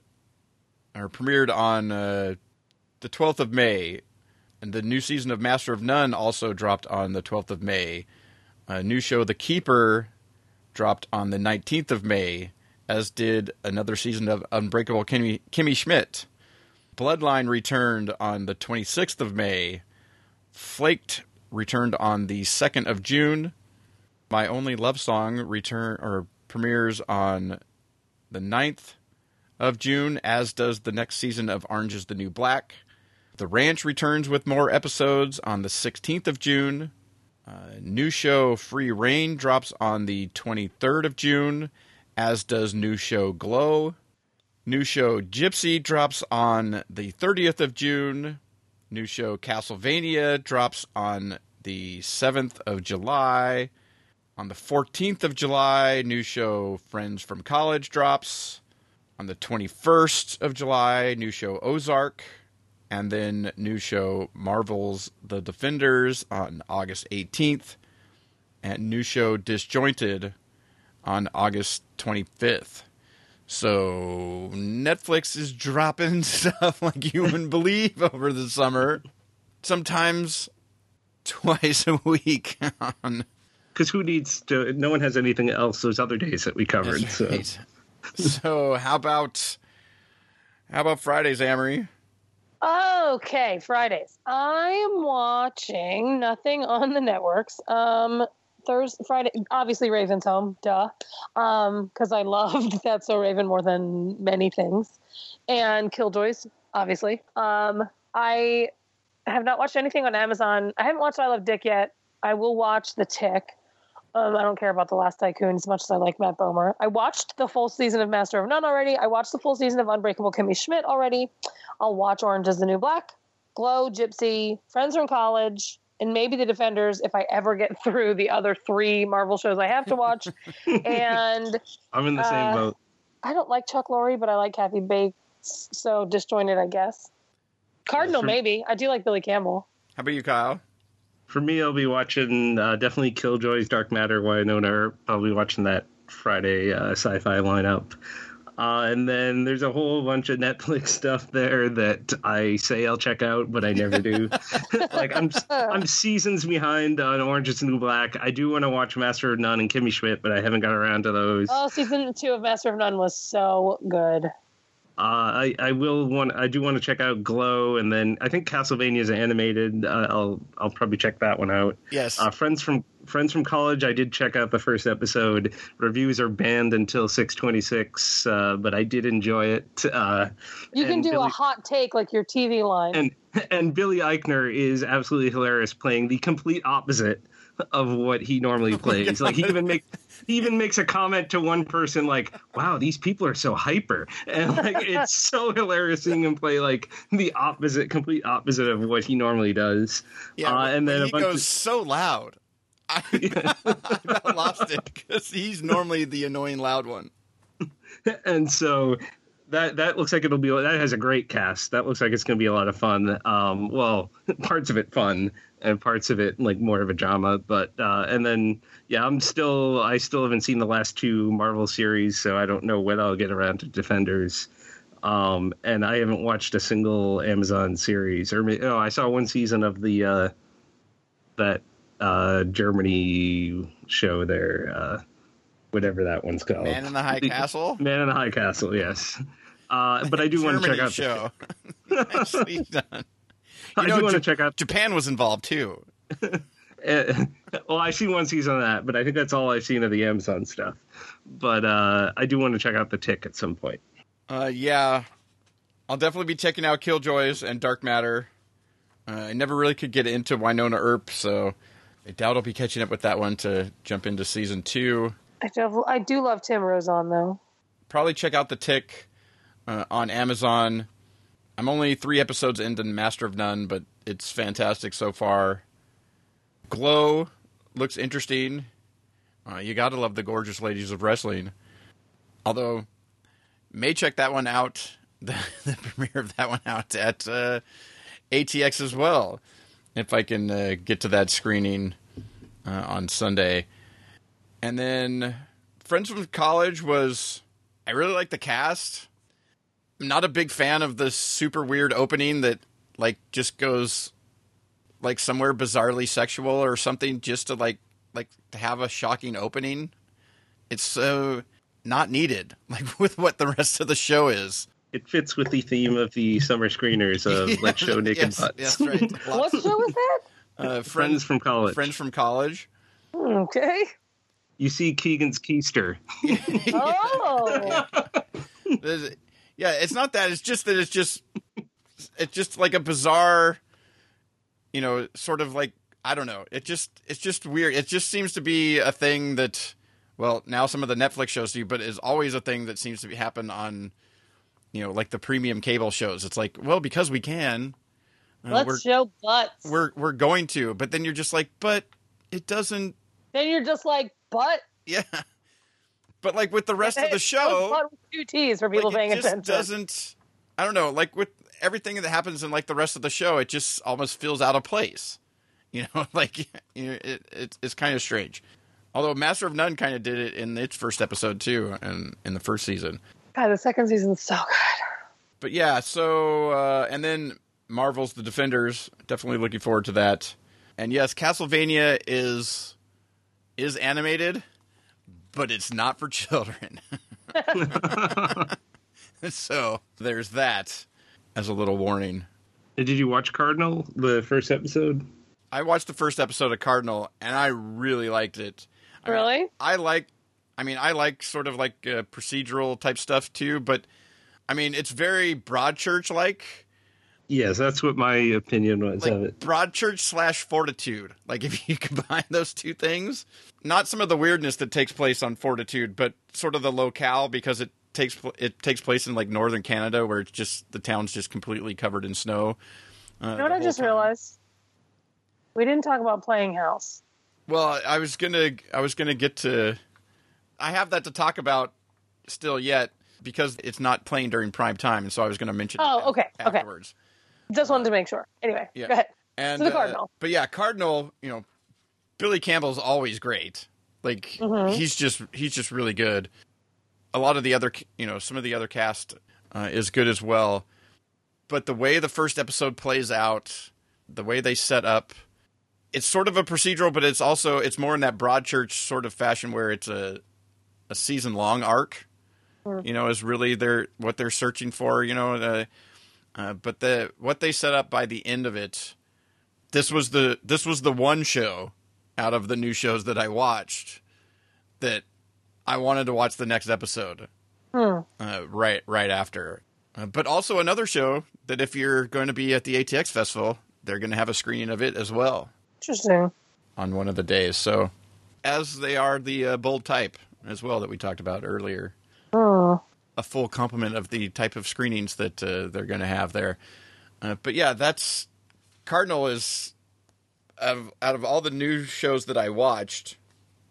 or premiered on uh, the 12th of May, Anne the new season of Master of None also dropped on the 12th of May. A new show, The Keeper, dropped on the 19th of May, as did another season of Unbreakable Kimmy, Kimmy Schmidt. Bloodline returned on the 26th of May. Flaked returned on the 2nd of June. My Only Love Song return or premieres on the 9th of June, as does the next season of Orange is the New Black. The Ranch returns with more episodes on the 16th of June. Uh, new show Free Rein drops on the 23rd of June, as does new show Glow. New show Gypsy drops on the 30th of June. New show Castlevania drops on the 7th of July. On the 14th of July, new show Friends from College drops. On the 21st of July, new show Ozark. And then new show Marvel's The Defenders on August 18th. And new show Disjointed on August 25th. So Netflix is dropping [laughs] stuff like you wouldn't believe over the summer. Sometimes twice a week on Because who needs to? No one has anything else those other days that we covered. That's So [laughs] so how about how about Fridays, Amrie? Okay, Fridays. I'm watching nothing on the networks. Um, Thursday, Friday, obviously Raven's home, duh. Um, because I loved [laughs] that So Raven more than many things, and Killjoys, obviously. Um, I have not watched anything on Amazon. I haven't watched I Love Dick yet. I will watch The Tick. Um, I don't care about The Last Tycoon as much as I like Matt Bomer. I watched the full season of Master of None already. I watched the full season of Unbreakable Kimmy Schmidt already. I'll watch Orange is the New Black, Glow, Gypsy, Friends from College, and maybe The Defenders if I ever get [laughs] through the other three Marvel shows I have to watch. [laughs] and I'm in the same Uh, boat. I don't like Chuck Lorre, but I like Kathy Bates, so disjointed, I guess. Cardinal, maybe. I do like Billy Campbell. How about you, Kyle? For me, I'll be watching uh, definitely Killjoys, Dark Matter, Wynonna Earp. I'll be watching that Friday uh, sci-fi lineup. Uh, and then there's a whole bunch of Netflix [laughs] stuff there that I say I'll check out, but I never do. [laughs] like I'm, I'm seasons behind on Orange Is the New Black. I do want to watch Master of None and Kimmy Schmidt, but I haven't got around to those. Oh, season two of Master of None was so good. Uh, I I will want I do want to check out Glow, and then I think Castlevania is animated. Uh, I'll I'll probably check that one out. Yes. Uh, friends from friends from college. I did check out the first episode. Reviews are banned until six twenty six, uh, but I did enjoy it. Uh, You can and do a hot take like your TV line. and and Billy Eichner is absolutely hilarious, playing the complete opposite of what he normally [laughs] plays. like he even makes he even makes a comment to one person like, "Wow, these people are so hyper," and like it's [laughs] so hilarious seeing him play like the opposite, complete opposite of what he normally does. Yeah, uh, and then he a bunch goes of so loud. [laughs] I, I lost it because he's normally the annoying loud one. and so that that looks like it'll be that has a great cast. That looks like it's going to be a lot of fun. Um, well, parts of it fun and parts of it like more of a drama. But uh, and then yeah, I'm still I still haven't seen the last two Marvel series, so I don't know when I'll get around to Defenders. Um, and I haven't watched a single Amazon series. Or oh, I saw one season of the uh, that uh, Germany show there, uh, whatever that one's called. Man in the High Castle. Man in the High Castle, yes. Uh, but I do want to check out. show. [laughs] [laughs] Nicely done. I You do know, want to check out. Japan was involved too. Uh, [laughs] [laughs] well, I see one season of that, but I think that's all I've seen of the Amazon stuff. But uh, I do want to check out the Tick at some point. Uh, yeah, I'll definitely be checking out Killjoys and Dark Matter. Uh, I never really could get into Wynonna Earp, so I doubt I'll be catching up with that one to jump into season two. I do, I do love Tim Rozon though. Probably check out The Tick uh, on Amazon. I'm only three episodes into Master of None, but it's fantastic so far. Glow looks interesting. Uh, you got to love the gorgeous ladies of wrestling. Although, may check that one out, [laughs] the, the premiere of that one out at uh, ATX as well, if I can uh, get to that screening uh, on Sunday. And then, Friends from College was. I really like the cast. I'm not a big fan of the super weird opening that, like, just goes like somewhere bizarrely sexual or something just to like like to have a shocking opening. It's so not needed, [laughs] like with what the rest of the show is. It fits with the theme of the summer screeners of Let's [laughs] Show Naked yes, Butts. Yes, right. [laughs] What show is that? Uh, Friends from college. friends from college. Okay. You see Keegan's keister. Oh, There's- yeah, it's not that. It's just that it's just it's just like a bizarre, you know, sort of like I don't know. It just it's just weird. It just seems to be a thing that, well, now some of the Netflix shows do, but is always a thing that seems to be happen on, you know, like the premium cable shows. It's like, well, because we can, uh, let's we're show butts. we're we're going to, but then you're just like, but it doesn't. then you're just like but Yeah. But like with the rest of the [laughs] show, two T's for people like, paying it just attention. doesn't i don't know like with everything that happens in like the rest of the show it just almost feels out of place. [laughs] You know like [laughs] you know, it, it, it's kind of strange. Although master of none kind of did it in its first episode too and in the first season. God, the second season's so good. but yeah so uh, and then marvel's the defenders definitely looking forward to that. And yes castlevania is is animated but it's not for children [laughs] so there's that as a little warning Did you watch Cardinal, the first episode? i watched the first episode of cardinal and i really liked it I mean, Really? i like i mean i like sort of like uh, procedural type stuff too but i mean it's very Broadchurch like Yes, that's what my opinion was of like it. Broadchurch slash Fortitude. Like if you [laughs] combine those two things, not some of the weirdness that takes place on Fortitude, but sort of the locale because it takes it takes place in like northern Canada where it's just the town's just completely covered in snow. Uh, You know what I just realized? We didn't talk about playing house. Well, I was gonna I was gonna get to I have that to talk about still yet because it's not playing during prime time, and so I was gonna mention. Oh, it okay, okay. Just wanted to make sure. Anyway, Yeah. go ahead. And So the uh, Cardinal. but yeah, Cardinal, you know, Billy Campbell's always great. Like Mhm. he's just he's just really good. A lot of the other, you know, some of the other cast uh, is good as well. But the way the first episode plays out, the way they set up, it's sort of a procedural, but it's also it's more in that Broadchurch sort of fashion where it's a a season long arc. Mm. You know, is really their what they're searching for. You know, uh, uh, but the what they set up by the end of it, this was the this was the one show out of the new shows that I watched that I wanted to watch the next episode Hmm. uh, right right after. Uh, but also another show that if you're going to be at the ATX festival, they're going to have a screening of it as well Interesting. on one of the days. So as they are the uh, bold type as well that we talked about earlier Hmm. A full complement of the type of screenings that uh, they're going to have there. Uh, but yeah, that's Cardinal is of out of all the new shows that I watched,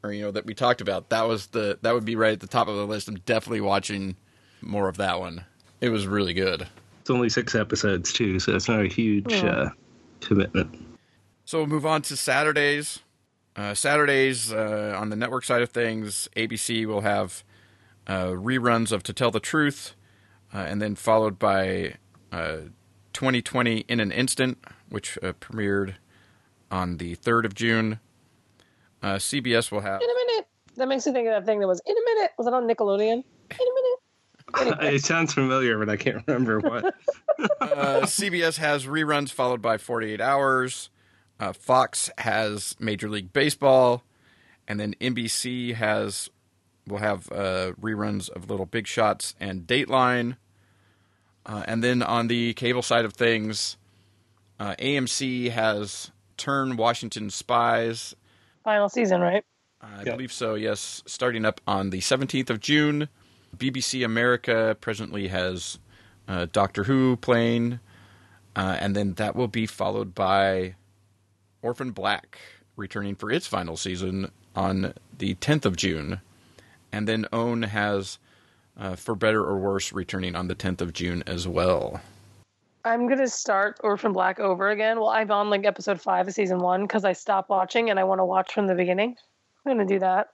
or you know that we talked about. That was the that would be right at the top of the list. I'm definitely watching more of that one. It was really good. It's only six episodes too, so it's not a huge Yeah. uh, commitment. So we'll move on to Saturdays. Uh, Saturdays uh, on the network side of things, ABC will have uh, reruns of To Tell the Truth, uh, and then followed by uh, 2020 in an instant, which uh, premiered on the 3rd of June. Uh, CBS will have In a minute. That makes me think of that thing that was in a minute. Was it on Nickelodeon? In a minute. [laughs] Anyway. it sounds familiar, but I can't remember what. [laughs] uh, CBS has reruns followed by 48 hours. Uh, Fox has Major League Baseball, and then NBC has will have uh, reruns of Little Big Shots and Dateline. Uh, and then on the cable side of things, uh, AMC has Turn Washington Spies. Final season, right? I Yeah. believe so. Yes, starting up on the 17th of June. BBC America presently has uh, Doctor Who playing, uh, and then that will be followed by Orphan Black returning for its final season on the 10th of June, and then OWN has uh, For Better or Worse returning on the 10th of June as well. I'm gonna start Orphan Black over again. Well, I'm on like episode five of season one because I stopped watching and I want to watch from the beginning. I'm gonna do that,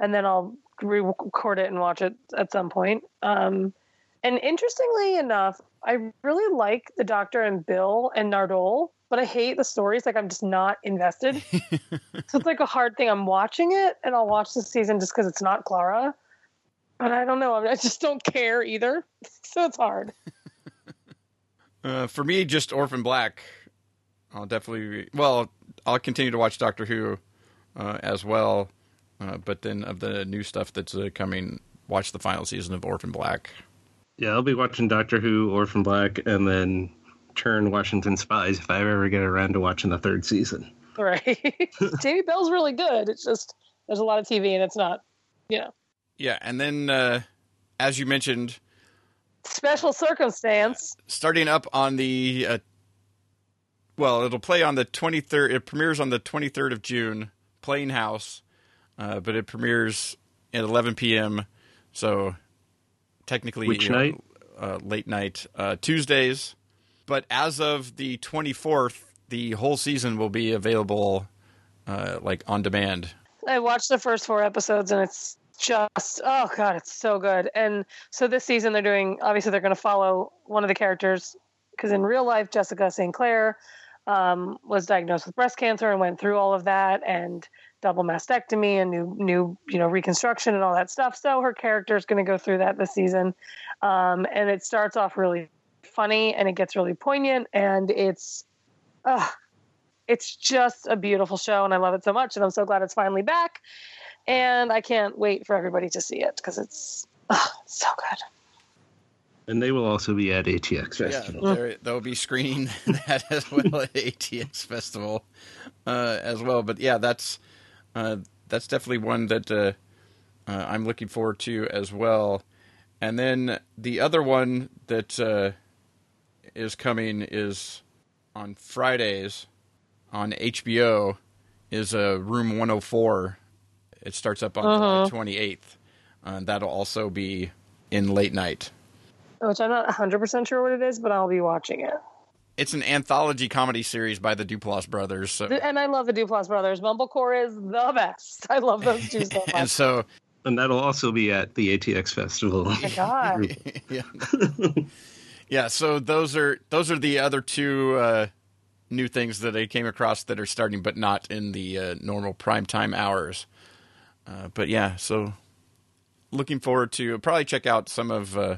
and then I'll re-record it and watch it at some point. Um, and interestingly enough, I really like the Doctor and Bill and Nardole, but I hate the stories. Like I'm just not invested. [laughs] so it's like a hard thing. I'm watching it, and I'll watch the season just because it's not Clara. But I don't know. I just don't care either. [laughs] So it's hard. [laughs] Uh, for me, just Orphan Black. I'll definitely. Well, I'll continue to watch Doctor Who uh, as well, uh, but then of the new stuff that's uh, coming, watch the final season of Orphan Black. Yeah, I'll be watching Doctor Who, Orphan Black, and then turn Washington Spies if I ever get around to watching the third season. Right. [laughs] Jamie Bell's really good. It's just there's a lot of TV and it's not, you know, Yeah, and then uh, as you mentioned, special circumstance. starting up on the. Uh, well, it'll play on the 23rd. It premieres on the 23rd of June, Playing House, uh, but it premieres at 11 p.m. So technically, Which you know, uh, late night uh, Tuesdays. But as of the 24th, the whole season will be available, uh, like on demand. I watched the first four episodes and it's just oh god, it's so good. And so this season they're doing obviously they're going to follow one of the characters because in real life Jessica St. Clair um, was diagnosed with breast cancer and went through all of that and double mastectomy and new new you know reconstruction and all that stuff. So her character is going to go through that this season, um, and it starts off really funny and it gets really poignant and it's uh, it's just a beautiful show and I love it so much and I'm so glad it's finally back and I can't wait for everybody to see it because it's uh, so good. And they will also be at ATX Festival. Yeah, they'll be screening [laughs] that as well at ATX Festival uh, as well. But yeah, that's uh, that's definitely one that uh, uh, I'm looking forward to as well. And then the other one that uh, is coming is on Fridays on HBO is uh, Room 104. It starts up on Uh-huh. July 28th. Uh, that'll also be in late night. Which I'm not 100% sure what it is, but I'll be watching it. It's an anthology comedy series by the Duplass brothers. So, And I love the Duplass brothers. Mumblecore is the best. I love those two so [laughs] and so, And that'll also be at the ATX Festival. Oh my God. [laughs] yeah, [laughs] yeah. So those are those are the other two uh, new things that I came across that are starting, but not in the uh, normal prime time hours. Uh, but yeah, so looking forward to probably check out some of uh,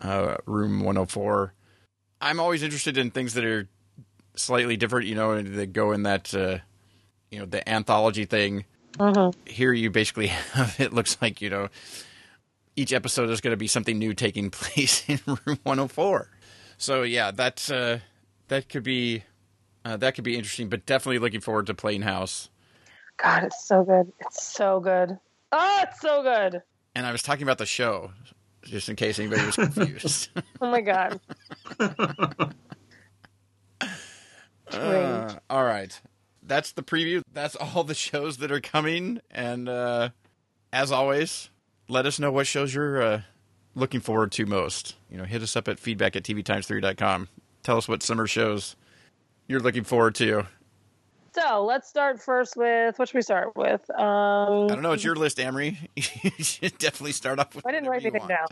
uh, Room 104. I'm always interested in things that are slightly different, you know, that go in that uh, you know the anthology thing. Mhm. Here, you basically [laughs] have it looks like you know each episode is going to be something new taking [laughs] place in Room 104. So yeah, that uh, that could be uh, that could be interesting, but definitely looking forward to Playing House. God, it's so good. It's so good. Oh, it's so good. And I was talking about the show, just in case anybody was [laughs] confused. Oh my God. [laughs] Uh, all right, that's the preview. That's all the shows that are coming, and uh, as always, let us know what shows you're uh, looking forward to most. You know, hit us up at feedback at tvtimes3.com. Tell us what summer shows you're looking forward to. So let's start first with what should we start with? Um, I don't know. It's your list, Amrie. [laughs] you should definitely start off with. I didn't write anything down.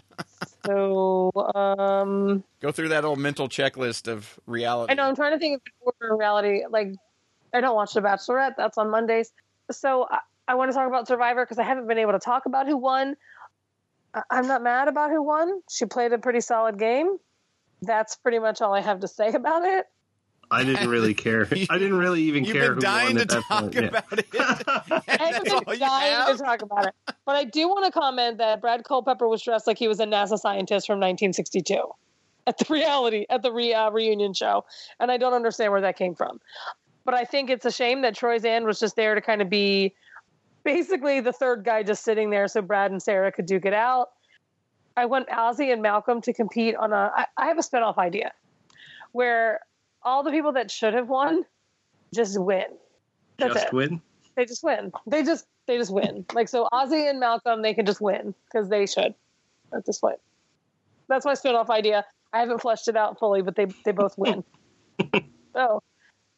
So, um, Go through that old mental checklist of reality. I know I'm trying to think of the order of reality. Like, I don't watch The Bachelorette. That's on Mondays. So I, I want to talk about Survivor because I haven't been able to talk about who won. I, I'm not mad about who won. She played a pretty solid game. That's pretty much all I have to say [laughs] about it. I didn't really care. [laughs] I didn't really even You've care been who dying won to at that talk point. Yeah. about it. [laughs] I've been dying have? to talk about it. But I do want to comment that Brad Culpepper was dressed like he was a NASA scientist from 1962 at the reality at the re, uh, reunion show, and I don't understand where that came from. But I think it's a shame that Troyzan was just there to kind of be basically the third guy just sitting there so Brad and Sarah could duke it out. I want Ozzy and Malcolm to compete on a. I, I have a spinoff idea where all the people that should have won just win. That's Just it win. they just win. They just they just win. Like so, Ozzy and Malcolm, they can just win because they should at this point. That's my spin-off idea. I haven't fleshed it out fully, but they they both win. [laughs] so,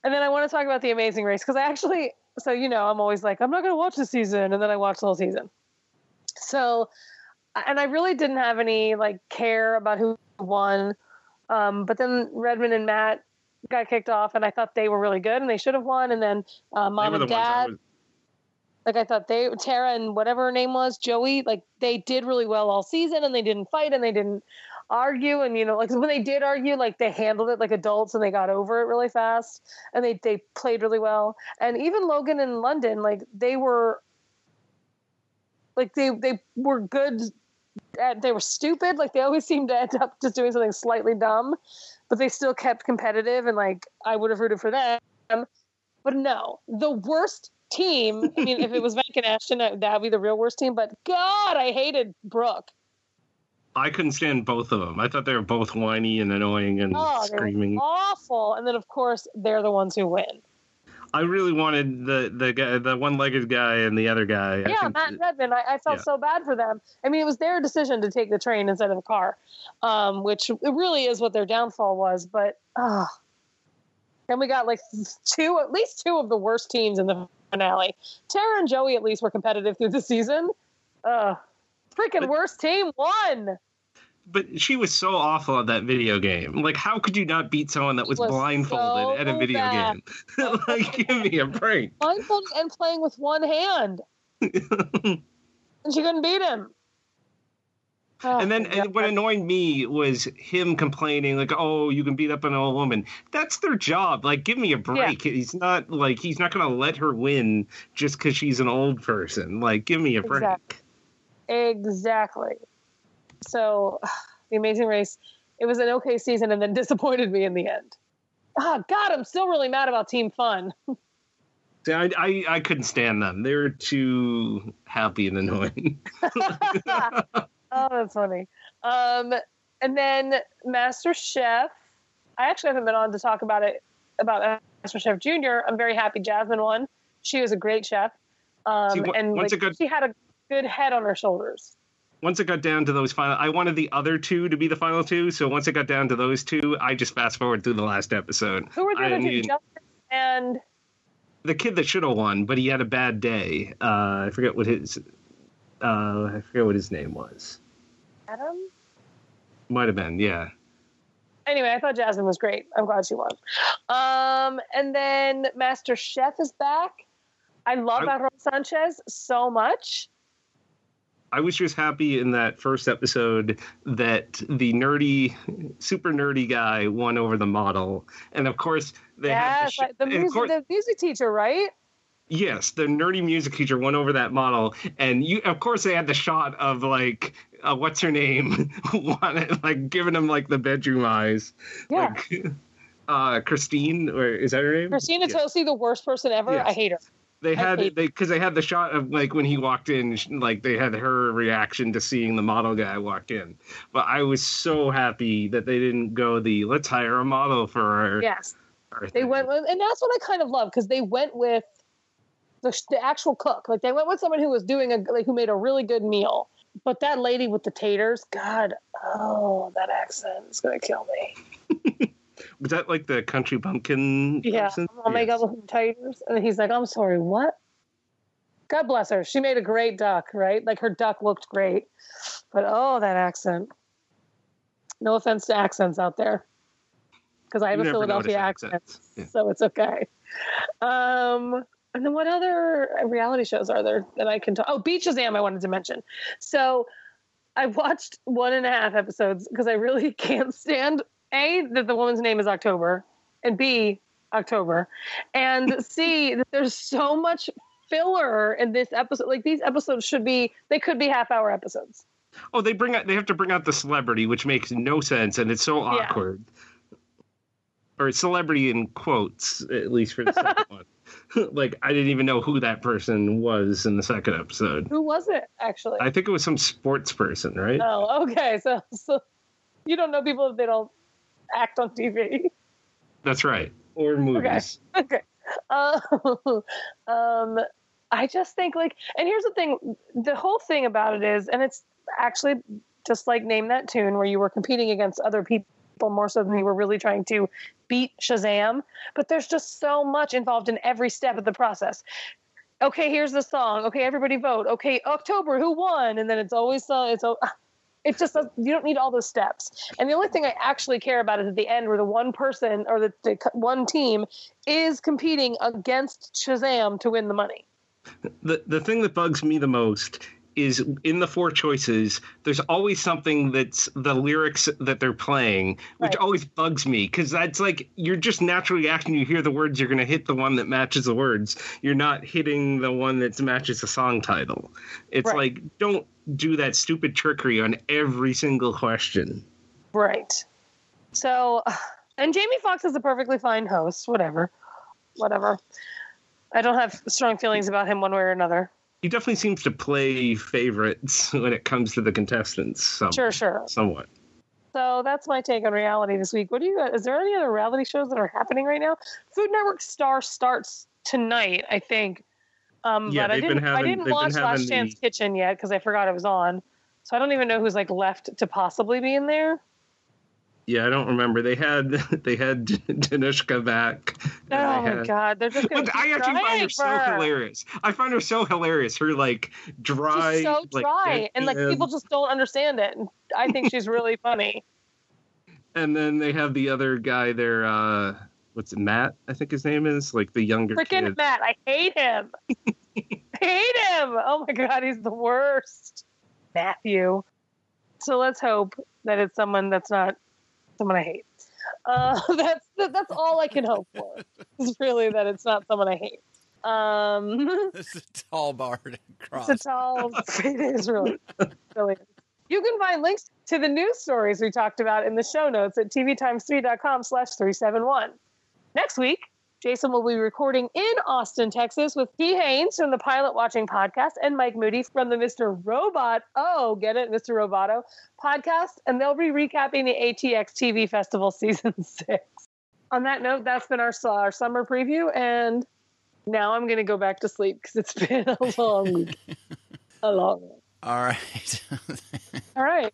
and then I want to talk about the Amazing Race because I actually, so you know, I'm always like, I'm not going to watch the season, and then I watch the whole season. So, and I really didn't have any like care about who won, um, but then Redmond and Matt got kicked off, and I thought they were really good, and they should have won. And then uh, mom and dad, was- like I thought they Tara and whatever her name was, Joey, like they did really well all season and they didn't fight and they didn't argue and you know like when they did argue like they handled it like adults and they got over it really fast and they they played really well. And even Logan and London like they were like they they were good at, they were stupid like they always seemed to end up just doing something slightly dumb but they still kept competitive and like I would have rooted for them but no, the worst team. I mean, if it was and Ashton, that would be the real worst team. But God, I hated Brooke. I couldn't stand both of them. I thought they were both whiny and annoying and Oh, screaming. awful. And then, of course, they're the ones who win. I really wanted the the guy, the one-legged guy and the other guy. I yeah, think- Matt and Redmond. I, I felt Yeah. so bad for them. I mean, it was their decision to take the train instead of a car, um, which it really is what their downfall was. But ah, and we got like two, at least two of the worst teams in the finale. Tara and Joey at least were competitive through the season. Uh, freaking But- worst team won. But she was so awful at that video game. Like, how could you not beat someone that was, Was blindfolded so at a video bad. game? [laughs] like, give me a break. blindfolded and playing with one hand, [laughs] and she couldn't beat him. Oh, And then my and what annoyed me was him complaining, like, "Oh, you can beat up an old woman. That's their job. Like, give me a break. He's not like he's not going to let her win just because she's an old person. Like, give me a break." Exactly. Exactly. So, [sighs] the Amazing Race, it was an okay season, and then [laughs] disappointed me in the end. Ah, God, I'm still really mad about Team Fun. [laughs] See, I, I I couldn't stand them. They were too happy and annoying. [laughs] oh, that's funny. Um, and then Master Chef. I actually haven't been on to talk about it about Master Chef Junior. I'm very happy Jasmine won. She was a great chef, um, See, and like, got- she had a good head on her shoulders. Once it got down to those final, I wanted the other two to be the final two. So once it got down to those two, I just fast forward through the last episode. Who were the other two? Justin and the kid that should have won, but he had a bad day. Uh, I forget what his uh, I forget what his name was. Adam. Might have been, yeah. anyway, I thought Jasmine was great. I'm glad she won. Um, and then Master Chef is back. I love I- Aaron Sanchez so much. I was just happy in that first episode that the nerdy, super nerdy guy won over the model, and of course they had yes, sh- the, music, course- the music teacher, right? Yes, the nerdy music teacher won over that model, and you, of course, they had the shot of like, uh, what's her name, [laughs] like giving him like the bedroom eyes, Yeah. like, [laughs] uh, Christine, or is that her name? Christina Yeah. Tosi, the worst person ever. Yes. I hate her. They had they because they had the shot of like when he walked in, like they had her reaction to seeing the model guy walk in. But I was so happy that they didn't go the let's hire a model for our. Yes, our they thing." went, with, and that's what I kind of love because they went with the, the actual cook. Like they went with someone who was doing a like who made a really good meal. But that lady with the taters, God, oh, that accent is gonna kill me. [laughs] Was that like the country bumpkin? Yeah. person? Oh my Yes. God, with the taters. And he's like, I'm sorry, what? God bless her. She made a great duck, right? Like her duck looked great. But oh, that accent. No offense to accents out there, because I have You a Philadelphia accent. Yeah. so it's okay. Um, and then what other reality shows are there that I can talk? Oh, Beat Shazam! I wanted to mention. So I watched one and a half episodes because I really [laughs] can't stand a that the woman's name is October, and b October, and [laughs] c that there's so much filler in this episode. Like these episodes should be, they could be half hour episodes. Oh, they bring out. They have to bring out the celebrity, which makes no sense, and it's so Yeah. awkward. Or celebrity in quotes, at least for the [laughs] second one. [laughs] like I didn't even know who that person was in the second episode. Who was it actually? I think it was some sports person, right? Oh, okay. So, so you don't know people if they don't [laughs] act on TV. That's right. Or movies. okay. [laughs] Uh, [laughs] um, I just think like, and here's the thing: the whole thing about it is, and it's actually just like name that tune where you were competing against other people more so than you were really trying to beat Shazam. But there's just so much involved in every step of the process. Okay, here's the song. Okay, everybody vote. Okay, October, who won? And then it's always uh, it's al- it just does, you don't need all those steps. And the only thing I actually care about is at the end where the one person or the, the one team is competing against Shazam to win the money. the the thing that bugs me the most is in the four choices there's always something that's the lyrics that they're playing which Right. always bugs me because that's like you're just naturally acting you hear the words you're going to hit the one that matches the words you're not hitting the one that matches the song title it's Right. like don't do that stupid trickery on every single question Right. So, [sighs] and Jamie Foxx is a perfectly fine host. Whatever. Whatever. I don't have strong feelings about him one way or another. He definitely seems to play favorites [laughs] when it comes to the contestants some, Sure, sure. somewhat So that's my take on reality this week. What do you? Is there any other reality shows that are happening right now? Food Network Star starts tonight, I think. Um, Yeah, but I didn't. I didn't watch having Last the- Chance Kitchen yet because I forgot it was on. So I don't even know who's like left to possibly be in there. Yeah, I don't remember. They had [laughs] they had [laughs] Danushka back. Oh they my god, they're just Gonna I actually find her so hilarious. I find her so hilarious. Her like dry, She's so like, dry, and like people just don't understand it. And I think she's really funny. [laughs] And then they have the other guy there. Uh, what's it, Matt? I think his name is like the younger Freaking kid. Matt, I hate him. I hate him. Oh my god, he's the worst. Matthew. So let's hope that it's someone that's not someone I hate. Uh, [laughs] that's that's all I can hope for. [laughs] Is really that it's not someone I hate. Um, [laughs] is a tall bar to cross. it's a tall. It is really, really. You can find links to the news stories we talked about in the show notes at tvtimes3.com slash 371. Next week, Jason will be recording in Austin, Texas with T. Haynes from the Pilot Watching podcast and Mike Moody from the Mr. Robot, oh, get it, Mr. Roboto podcast, and they'll be recapping the ATX TV Festival [laughs] season six. On that note, that's been our, our summer preview, and now I'm going to go back to sleep because it's [laughs] been a long week. [laughs] a long one. All right. All right.